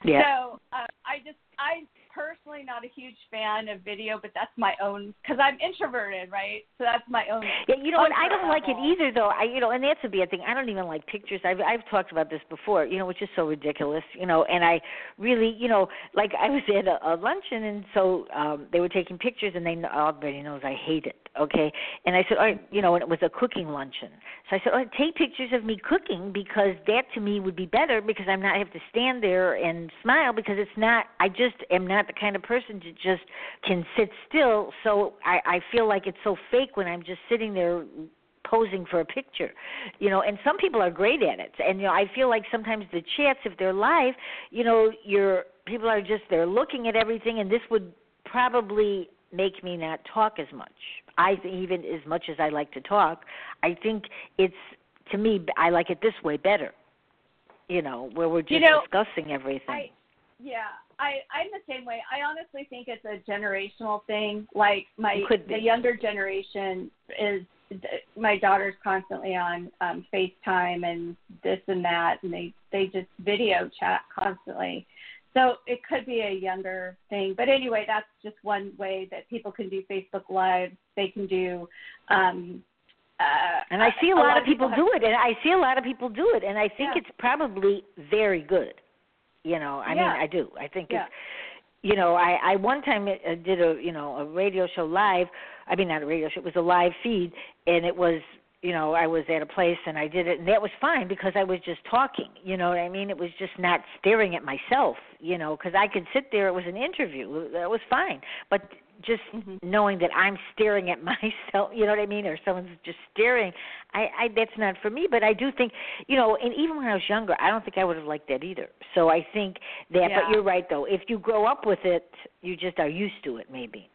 Yeah. So uh, I just I personally not a huge fan of video, but that's my own because I'm introverted, right? So that's my own. Yeah, you know what? I don't like it either, though. I, you know, and that's a bad thing. I don't even like pictures. I've I've talked about this before. You know, which is so ridiculous. You know, and I really, you know, like I was at a, a luncheon, and so um they were taking pictures, and they everybody knows I hate it. Okay, and I said, all right, you know, and it was a cooking luncheon. So I said, all right, take pictures of me cooking because that to me would be better because I'm not I have to stand there and smile because it's not. I just am not the kind of person to just can sit still. So I I feel like it's so fake when I'm just sitting there posing for a picture you know and some people are great at it. And you know i feel like sometimes the chats if they're live you know you're people are just they're looking at everything and this would probably make me not talk as much. I think even as much as i like to talk i think it's to me i like it this way better you know where we're just You know, discussing everything. I yeah, I I'm the same way. I honestly think it's a generational thing. Like my the younger generation is my daughter's constantly on um FaceTime and this and that and they they just video chat constantly. So it could be a younger thing. But anyway, that's just one way that people can do Facebook live. They can do um uh and I see a, lot, of people, have- do it, and I see a lot of people do it, and I think Yeah. it's probably very good. You know, I Yeah. mean, I do. I think Yeah. it's. You know, I I one time did a you know a radio show live. I mean, not a radio show. It was a live feed, and it was you know I was at a place and I did it, and that was fine because I was just talking. You know what I mean? It was just not staring at myself. You know, because I could sit there. It was an interview. That was fine, but just Mhm. knowing that I'm staring at myself, you know what I mean, or someone's just staring, I, I that's not for me. But I do think, you know, and even when I was younger, I don't think I would have liked that either. So I think that. Yeah. But you're right though. If you grow up with it, you just are used to it, maybe.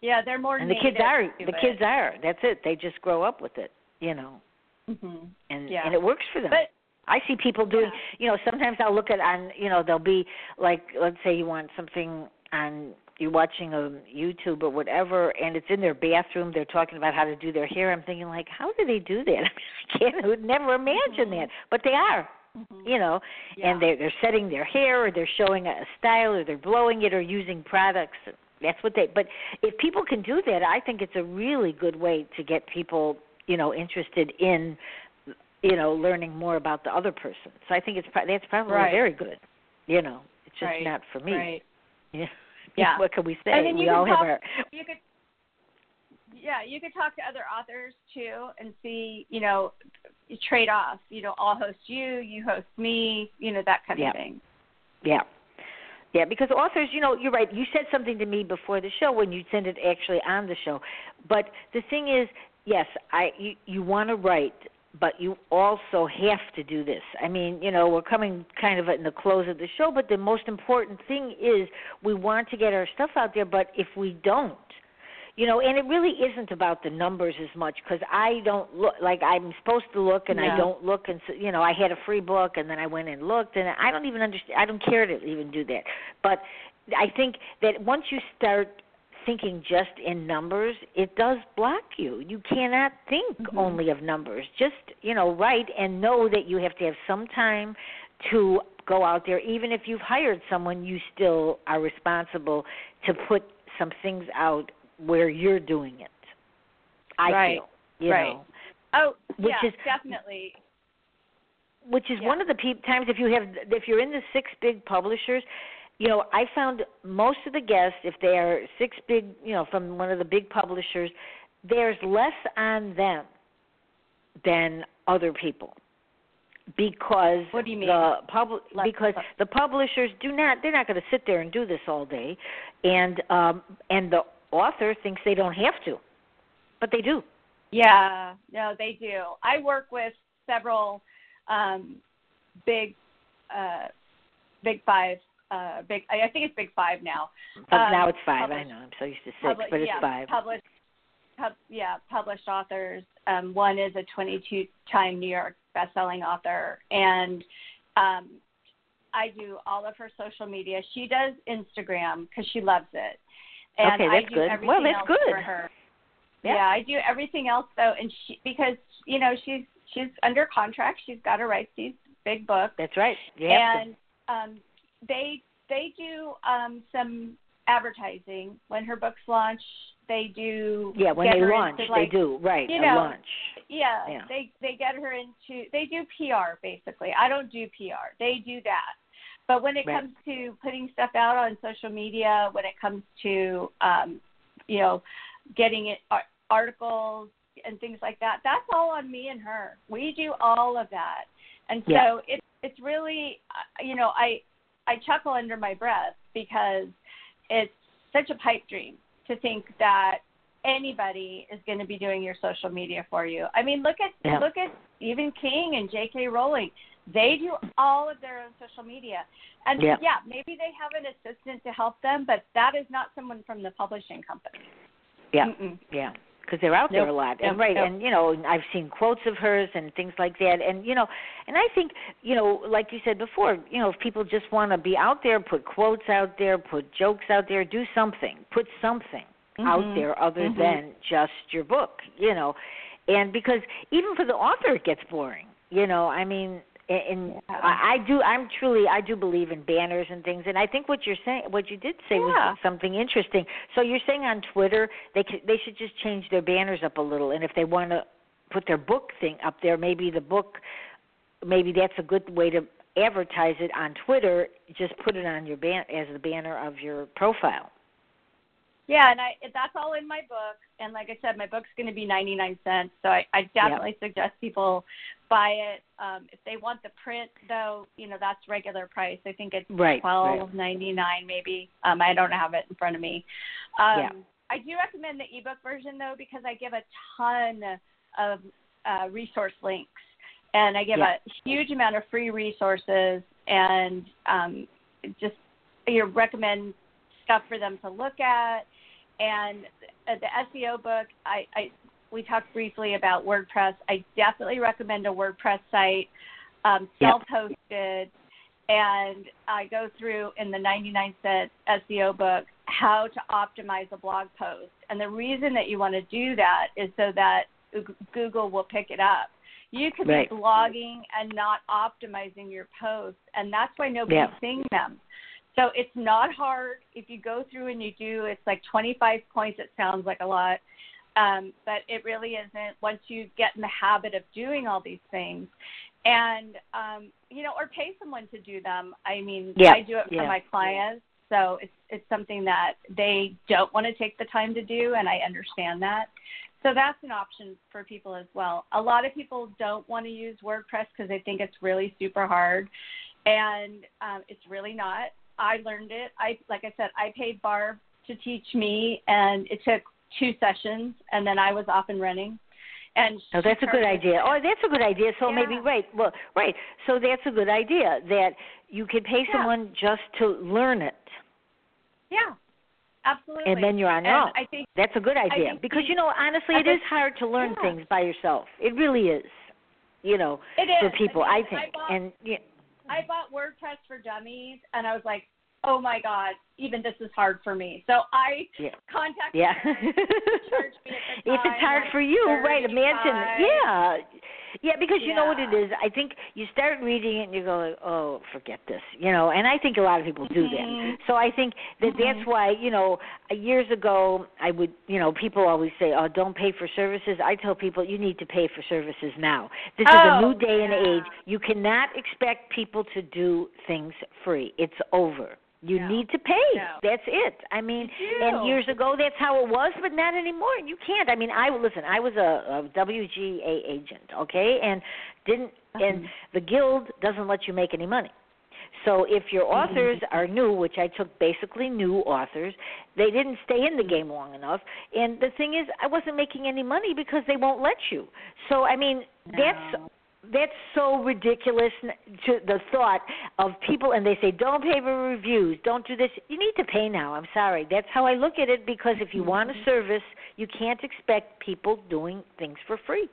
Yeah, they're more And the kids are. The it. kids are. That's it. They just grow up with it, you know, Mhm. and Yeah. and it works for them. But I see people doing, Yeah. you know, sometimes I'll look at on, you know, they'll be like, let's say you want something on, you're watching a YouTube or whatever, and it's in their bathroom. They're talking about how to do their hair. I'm thinking like, how do they do that? I can't, I would never imagine that, but they are, Mhm. you know, Yeah. and they're they're setting their hair or they're showing a style or they're blowing it or using products. That's what they. But if people can do that, I think it's a really good way to get people, you know, interested in you know learning more about the other person so i think it's that's probably Right. very good you know it's just Right, not for me Right. yeah Yeah. what can we say And then you we all have our You could yeah, you could talk to other authors too and see, you know, trade off. You know, I'll host you, you host me, you know, that kind Yeah. of thing. yeah yeah because authors you know you're right you said something to me before the show when you sent it actually on the show but the thing is yes i you you want to write but you also have to do this. I mean, you know, we're coming kind of in the close of the show, but the most important thing is we want to get our stuff out there, but if we don't, you know, and it really isn't about the numbers as much because I don't look like I'm supposed to look and I don't look, and so, you know, I had a free book and then I went and looked, and I don't even understand. I don't care to even do that, but I think that once you start thinking just in numbers, it does block you. You cannot think Mhm. only of numbers. Just, you know, write and know that you have to have some time to go out there. Even if you've hired someone, you still are responsible to put some things out where you're doing it. I Right. feel, you Right. know. Oh, Which yeah, is- definitely. which is Yeah. one of the pe- times if you have if you're in the six big publishers you know i found most of the guests if they are six big you know from one of the big publishers there's less on them than other people because What do you mean? the pub because the publishers do not they're not going to sit there and do this all day and um and the author thinks they don't have to but they do Yeah, no, they do. I work with several um, big, uh, big five, uh, big. I I think it's big five now. Um, now it's five i know i'm so used to six but it's yeah, five Published, pub, yeah, published authors. Um, one is a 22-time New York best-selling author, and um, I do all of her social media. She does Instagram because she loves it, and Okay, I that's do good. everything Well, that's else good. for her. Yeah. Yeah. I do everything else though, and she because you know she's she's under contract. She's got to write these big books, That's right. You have and um, they they do um, some advertising when her books launch. They do. Yeah, when they launch, like, they do right you a know, launch. Yeah, Yeah. they they get her into. They do PR basically. I don't do PR. They do that. But when it Right. comes to putting stuff out on social media, when it comes to um, you know, getting it articles and things like that, that's all on me and her. We do all of that, and so Yeah. it's it's really, uh, you know, I I chuckle under my breath because it's such a pipe dream to think that anybody is going to be doing your social media for you. I mean, look at Yeah. look at even King and J.K. Rowling. They do all of their own social media, and Yeah. maybe they have an assistant to help them, but that is not someone from the publishing company. Yeah, Mm-mm. yeah, because they're out there Nope, a lot, nope, and right, nope. and you know, I've seen quotes of hers and things like that, and you know, and I think, you know, like you said before, you know, if people just want to be out there, put quotes out there, put jokes out there, do something, put something out Mhm. there other Mhm. than just your book, you know, and because even for the author it gets boring, you know, I mean. And and Yeah. I, I do. I'm truly. I do believe in banners and things. And I think what you're saying, what you did say, Yeah. was something interesting. So you're saying on Twitter they c they should just change their banners up a little, and if they want to put their book thing up there, maybe the book, maybe that's a good way to advertise it on Twitter. Just put it on your ban as the banner of your profile. Yeah, and I that's all in my book. And like I said, my book's going to be 99 cents. So I, I definitely suggest people buy it. Um, if they want the print, though, you know that's regular price. I think it's Right, twelve ninety nine maybe. Um, I don't have it in front of me. Um, Yeah. I do recommend the ebook version though because I give a ton of uh, resource links and I give Yeah. a huge amount of free resources and um, just you know, recommend stuff for them to look at. And the SEO book, I, I we talked briefly about WordPress. I definitely recommend a WordPress site, um, self-hosted, and I go through in the 99 cent SEO book how to optimize a blog post. And the reason that you want to do that is so that Google will pick it up. You could Right. be blogging and not optimizing your posts, and that's why nobody's Yeah. seeing them. So it's not hard if you go through and you do. It's like 25 points. It sounds like a lot, um, but it really isn't. Once you get in the habit of doing all these things, and um, you know, or pay someone to do them. I mean, Yeah, I do it for yeah. my clients, so it's it's something that they don't want to take the time to do, and I understand that. So that's an option for people as well. A lot of people don't want to use WordPress because they think it's really super hard, and um, it's really not. I learned it. I like I said, I paid Barb to teach me, and it took two sessions, and then I was off and running. And Oh, that's a good idea. Oh, that's a good idea. So maybe right. Well, right. So that's a good idea that you could pay Yeah. someone just to learn it, Yeah, absolutely. and then you're on your own. I think That's a good idea think because you know honestly, I it is think- hard to learn yeah. things by yourself. It really is. You know, it is for people, I mean, think, bought, and yeah, I bought WordPress for Dummies, and I was like, oh my god, even this is hard for me. So I yeah. contacted Yeah. her. me at the if it's hard for you, right? Imagine, 35. yeah, yeah. Because you know what it is. I think you start reading it and you go, "Oh, forget this," you know. And I think a lot of people do Mhm. that. So I think that that's Mhm. why, you know, years ago I would, you know, people always say, "Oh, don't pay for services." I tell people you need to pay for services now. This is a Oh, new day and age. You cannot expect people to do things free. It's over. You No. need to pay. No. That's it. I mean, and years ago that's how it was, but not anymore. You can't. I mean, I listen. I was a, a WGA agent, okay, and didn't. And Uh-huh. the guild doesn't let you make any money. So if your Mm-hmm. authors are new, which I took basically new authors, they didn't stay in the game long enough. And the thing is, I wasn't making any money because they won't let you. So I mean, No. that's so ridiculous to the thought of people and they say don't pay for reviews don't do this you need to pay now i'm sorry that's how i look at it because if you want a service you can't expect people doing things for free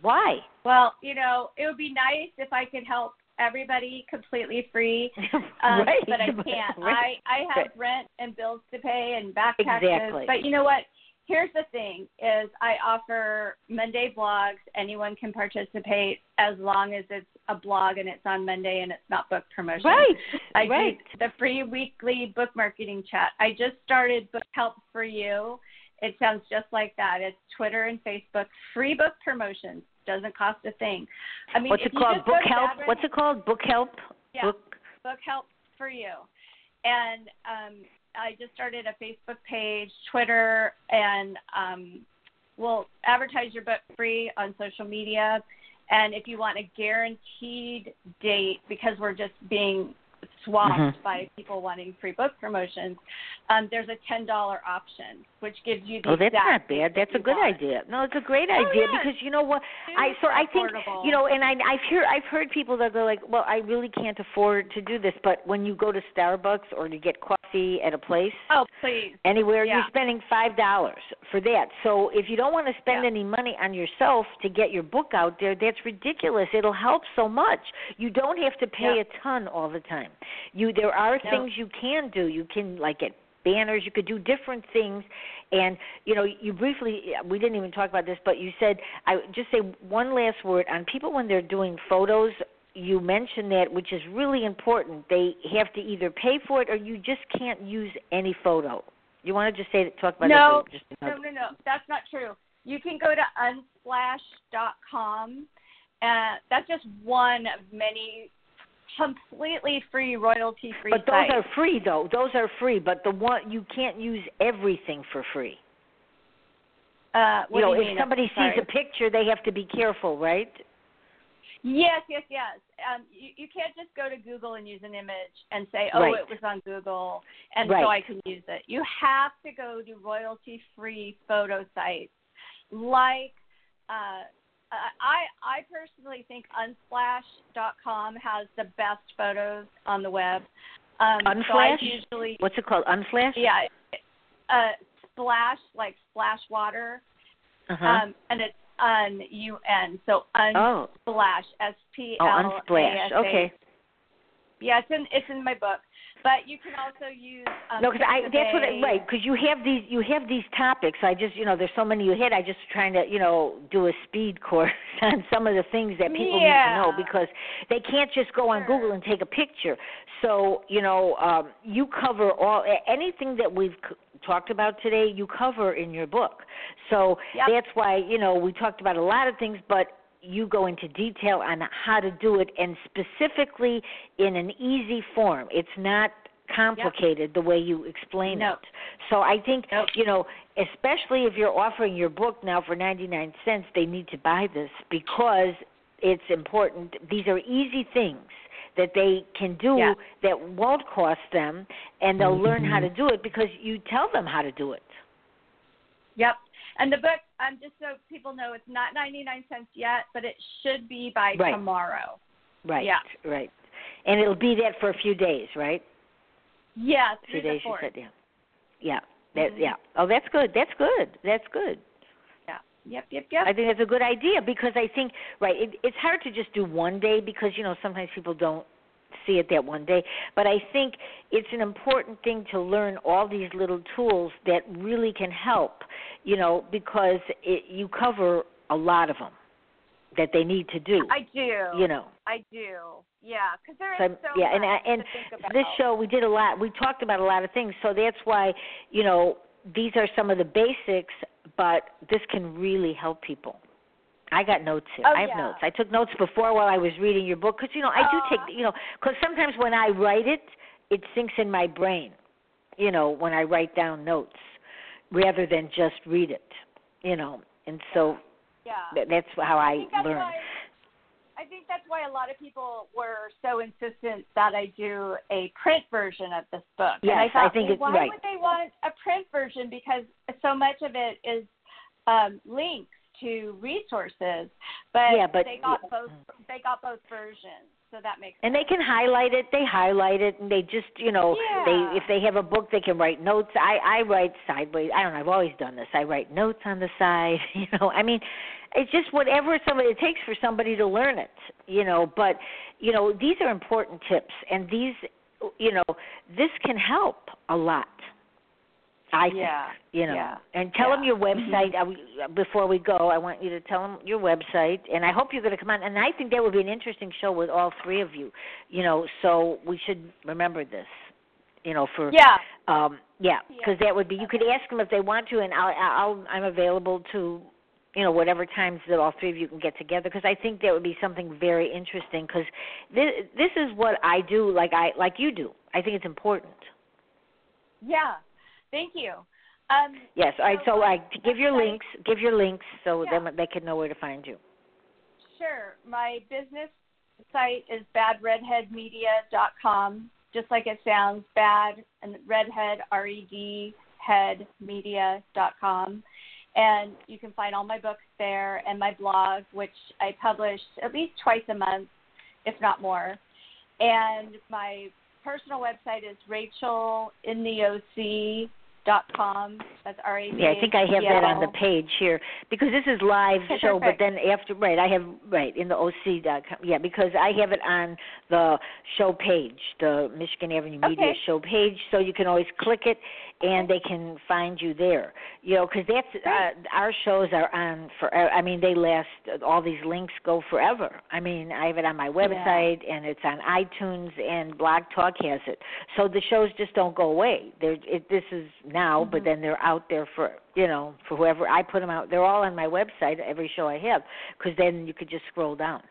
why Well, you know, it would be nice if I could help everybody completely free, um, right but I can't. right. I I have Right. rent and bills to pay and back taxes. Exactly. But you know what? Here's the thing: is I offer Monday blogs. Anyone can participate as long as it's a blog and it's on Monday and it's not book promotion. Right. I right. do the free weekly book marketing chat. I just started Book Help for You. It sounds just like that. It's Twitter and Facebook. Free book promotions doesn't cost a thing. I mean, what's it called? Book help. What's it called? Book help. Yeah. Book. Book Help for You. And um, I just started a Facebook page, Twitter, and um, we'll advertise your book free on social media. And if you want a guaranteed date, because we're just being swamped Mhm. by people wanting free book promotions, um, there's a ten dollar option, which gives you the Oh, that's not bad. That's a good want. idea. No, it's a great Oh, idea yeah. because you know what? I so Super I think you know, and I I've heard I've heard people that go like, well, I really can't afford to do this, but when you go to Starbucks or to get coffee at a place, Oh, please. anywhere Yeah. you're spending five dollars for that so if you don't want to spend Yeah. any money on yourself to get your book out there that's ridiculous it'll help so much you don't have to pay a ton all the time you there are No. things you can do you can like get banners you could do different things and you know you briefly we didn't even talk about this but you said i just say one last word on people when they're doing photos you mentioned that which is really important they have to either pay for it or you just can't use any photo you want to just say talk about No, that? Just No, no, no. That's not true. You can go to unsplash.com. Uh, that's just one of many completely free, royalty free But those sites. are free though. Those are free, but the one you can't use everything for free. uh, you know, you if mean? somebody Sorry. sees a picture, they have to be careful, right? Yes, yes, yes. Um, you, you can't just go to Google and use an image and say, "Oh, Right. it was on Google, and Right. so I can use it." You have to go to royalty-free photo sites, like uh, I I personally think Unsplash.com has the best photos on the web. Um, so Unsplash? usually, What's it called? Unflash? yeah, uh, splash like splash water, Uh-huh. um, and it's un u n. So oh. unsplash s p Oh, l a Unsplash. s h. Okay. Yeah, it's in it's in my book. But you can also use um, No, because I that's what I, right because you have these you have these topics. I just you know there's so many you hit. I just trying to you know do a speed course on some of the things that people need to know because they can't just go on Sure. Google and take a picture. So you know um, you cover all anything that we've c- talked about today. You cover in your book. So Yep. that's why you know we talked about a lot of things, but you go into detail on how to do it and specifically in an easy form. It's not complicated the way you explain No. it. So I think Nope. you know, especially if you're offering your book now for 99 cents, they need to buy this because it's important. These are easy things that they can do Yeah. that won't cost them and they'll learn how mm-hmm. to do it because you tell them how to do it. Yep. And the book, um, just so people know, it's not ninety nine cents yet, but it should be by Right. tomorrow. Right. Yeah. Right. And it'll be that for a few days, right? A few days you said, yeah. Yeah. That Mhm. yeah. Oh, that's good. That's good. That's good. Yeah. Yep. Yep. Yep. I think that's a good idea because I think right, it, it's hard to just do one day because you know sometimes people don't see it that one day. But I think it's an important thing to learn all these little tools that really can help. You know, because it, you cover a lot of them that they need to do. I do. you know. I do. Yeah, because there is So, so yeah, and I- and to think about. this show we did a lot. We talked about a lot of things, so that's why you know these are some of the basics, but this can really help people. I got notes here. Oh, I have yeah. notes. I took notes before while I was reading your book because you know I do take you know because sometimes when I write it, it sinks in my brain. You know when I write down notes rather than just read it. You know, and so yeah. th- that's how I I learn. why I think that's why a lot of people were so insistent that I do a print version of this book. and I Yes, thought, I think well, it's why right. would they want a print version? Because so much of it is um, links to resources. But, Yeah, but- they got yeah. both. They got both versions, so that makes. And they can highlight it. They highlight it, and they just, you know, Yeah. they if they have a book, they can write notes. I I write sideways. I don't know. I've always done this. I write notes on the side. You know, I mean, it's just whatever somebody it takes for somebody to learn it. You know, but you know, these are important tips, and these, you know, this can help a lot. I think, you know. Yeah. And tell Yeah. them your website uh, before we go. I want you to tell them your website, and I hope you're going to come on. And I think that would be an interesting show with all three of you. You know, so we should remember this. You know, for Yeah. um yeah, Yeah. because that would be. You could ask them if they want to, and I'll, I'll I'm available to. You know, whatever times that all three of you can get together, because I think that would be something very interesting. Because this this is what I do, like I like you do. I think it's important. Yeah. Thank you. Um, Yes. All right. So So, I give your website- links. Give your links so Yeah. then they can know where to find you. Sure. My business site is badredheadmedia.com, just like it sounds, bad and redhead, R E D, head media.com. And you can find all my books there and my blog, which I publish at least twice a month, if not more. And my personal website is rachelintheoc.com. That's R A L. Yeah, I think I have that on the page here because this is live Okay, show. But then after, right, I have right in the OC dot com. Yeah, because I have it on the show page, the Michigan Avenue Media Okay. show page, so you can always click it and they can find you there. You know, because that's uh, our shows are on for. I mean, they last. All these links go forever. I mean, I have it on my website and it's on iTunes and Blog Talk has it. So the shows just don't go away. They're it, this is now, but then they're out there for you know for whoever I put them out. They're all on my website. Every show I have, because then you could just scroll down.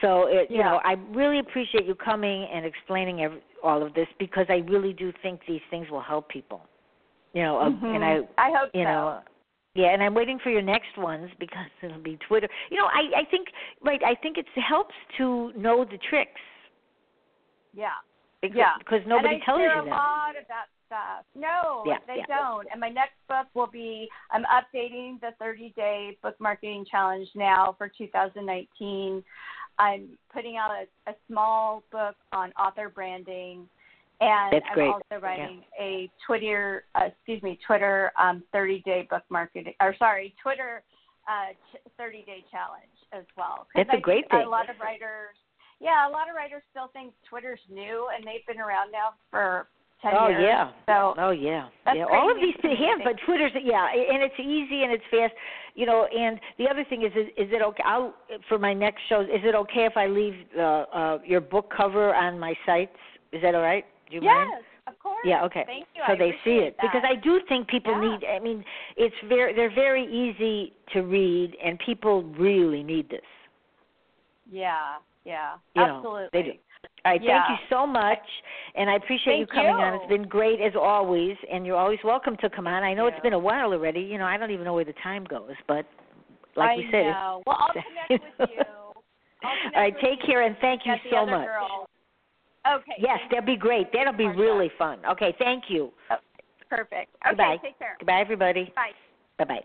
So it, you know, I really appreciate you coming and explaining every, all of this because I really do think these things will help people. You know, uh, and I. I hope you so. know, yeah, and I'm waiting for your next ones because it'll be Twitter. You know, I I think right. I think it helps to know the tricks yeah. because, Yeah. because nobody and I tells you a that. lot of that stuff. No, Yeah, they yeah. don't. And my next book will be I'm updating the 30 day book marketing challenge now for 2019. I'm putting out a, a small book on author branding, and That's I'm great. also writing a Twitter, uh, excuse me, Twitter um, 30 day book marketing, or sorry, Twitter uh, ch- 30 day challenge as well. That's a I great thing. A lot of writers, yeah, a lot of writers still think Twitter's new, and they've been around now for 10 Oh years. yeah. So Oh yeah. Yeah. All of these to things, yeah, but Twitter's yeah, and it's easy and it's fast, you know. And the other thing is, is, is it okay? I'll for my next shows. Is it okay if I leave uh, uh, your book cover on my sites? Is that all right? Do you mind? yes, of course. Yeah, okay. Thank you. So I they see it because. I do think people Yeah. need. I mean, it's very they're very easy to read, and people really need this. Yeah, yeah, You know, absolutely. they do. Right, Yeah. thank you so much, and I appreciate you Thank coming on. It's been great as always, and you're always welcome to come on. I know it's been a while already. You know, I don't even know where the time goes, but like I we said, know. Well, I'll connect with you. All right, take care and thank you so much. Girl. Okay. Yes, that'd be great. That'll be really fun. Okay, thank you. Oh, perfect. Okay, Goodbye. take care. Goodbye, everybody. Bye. Bye bye.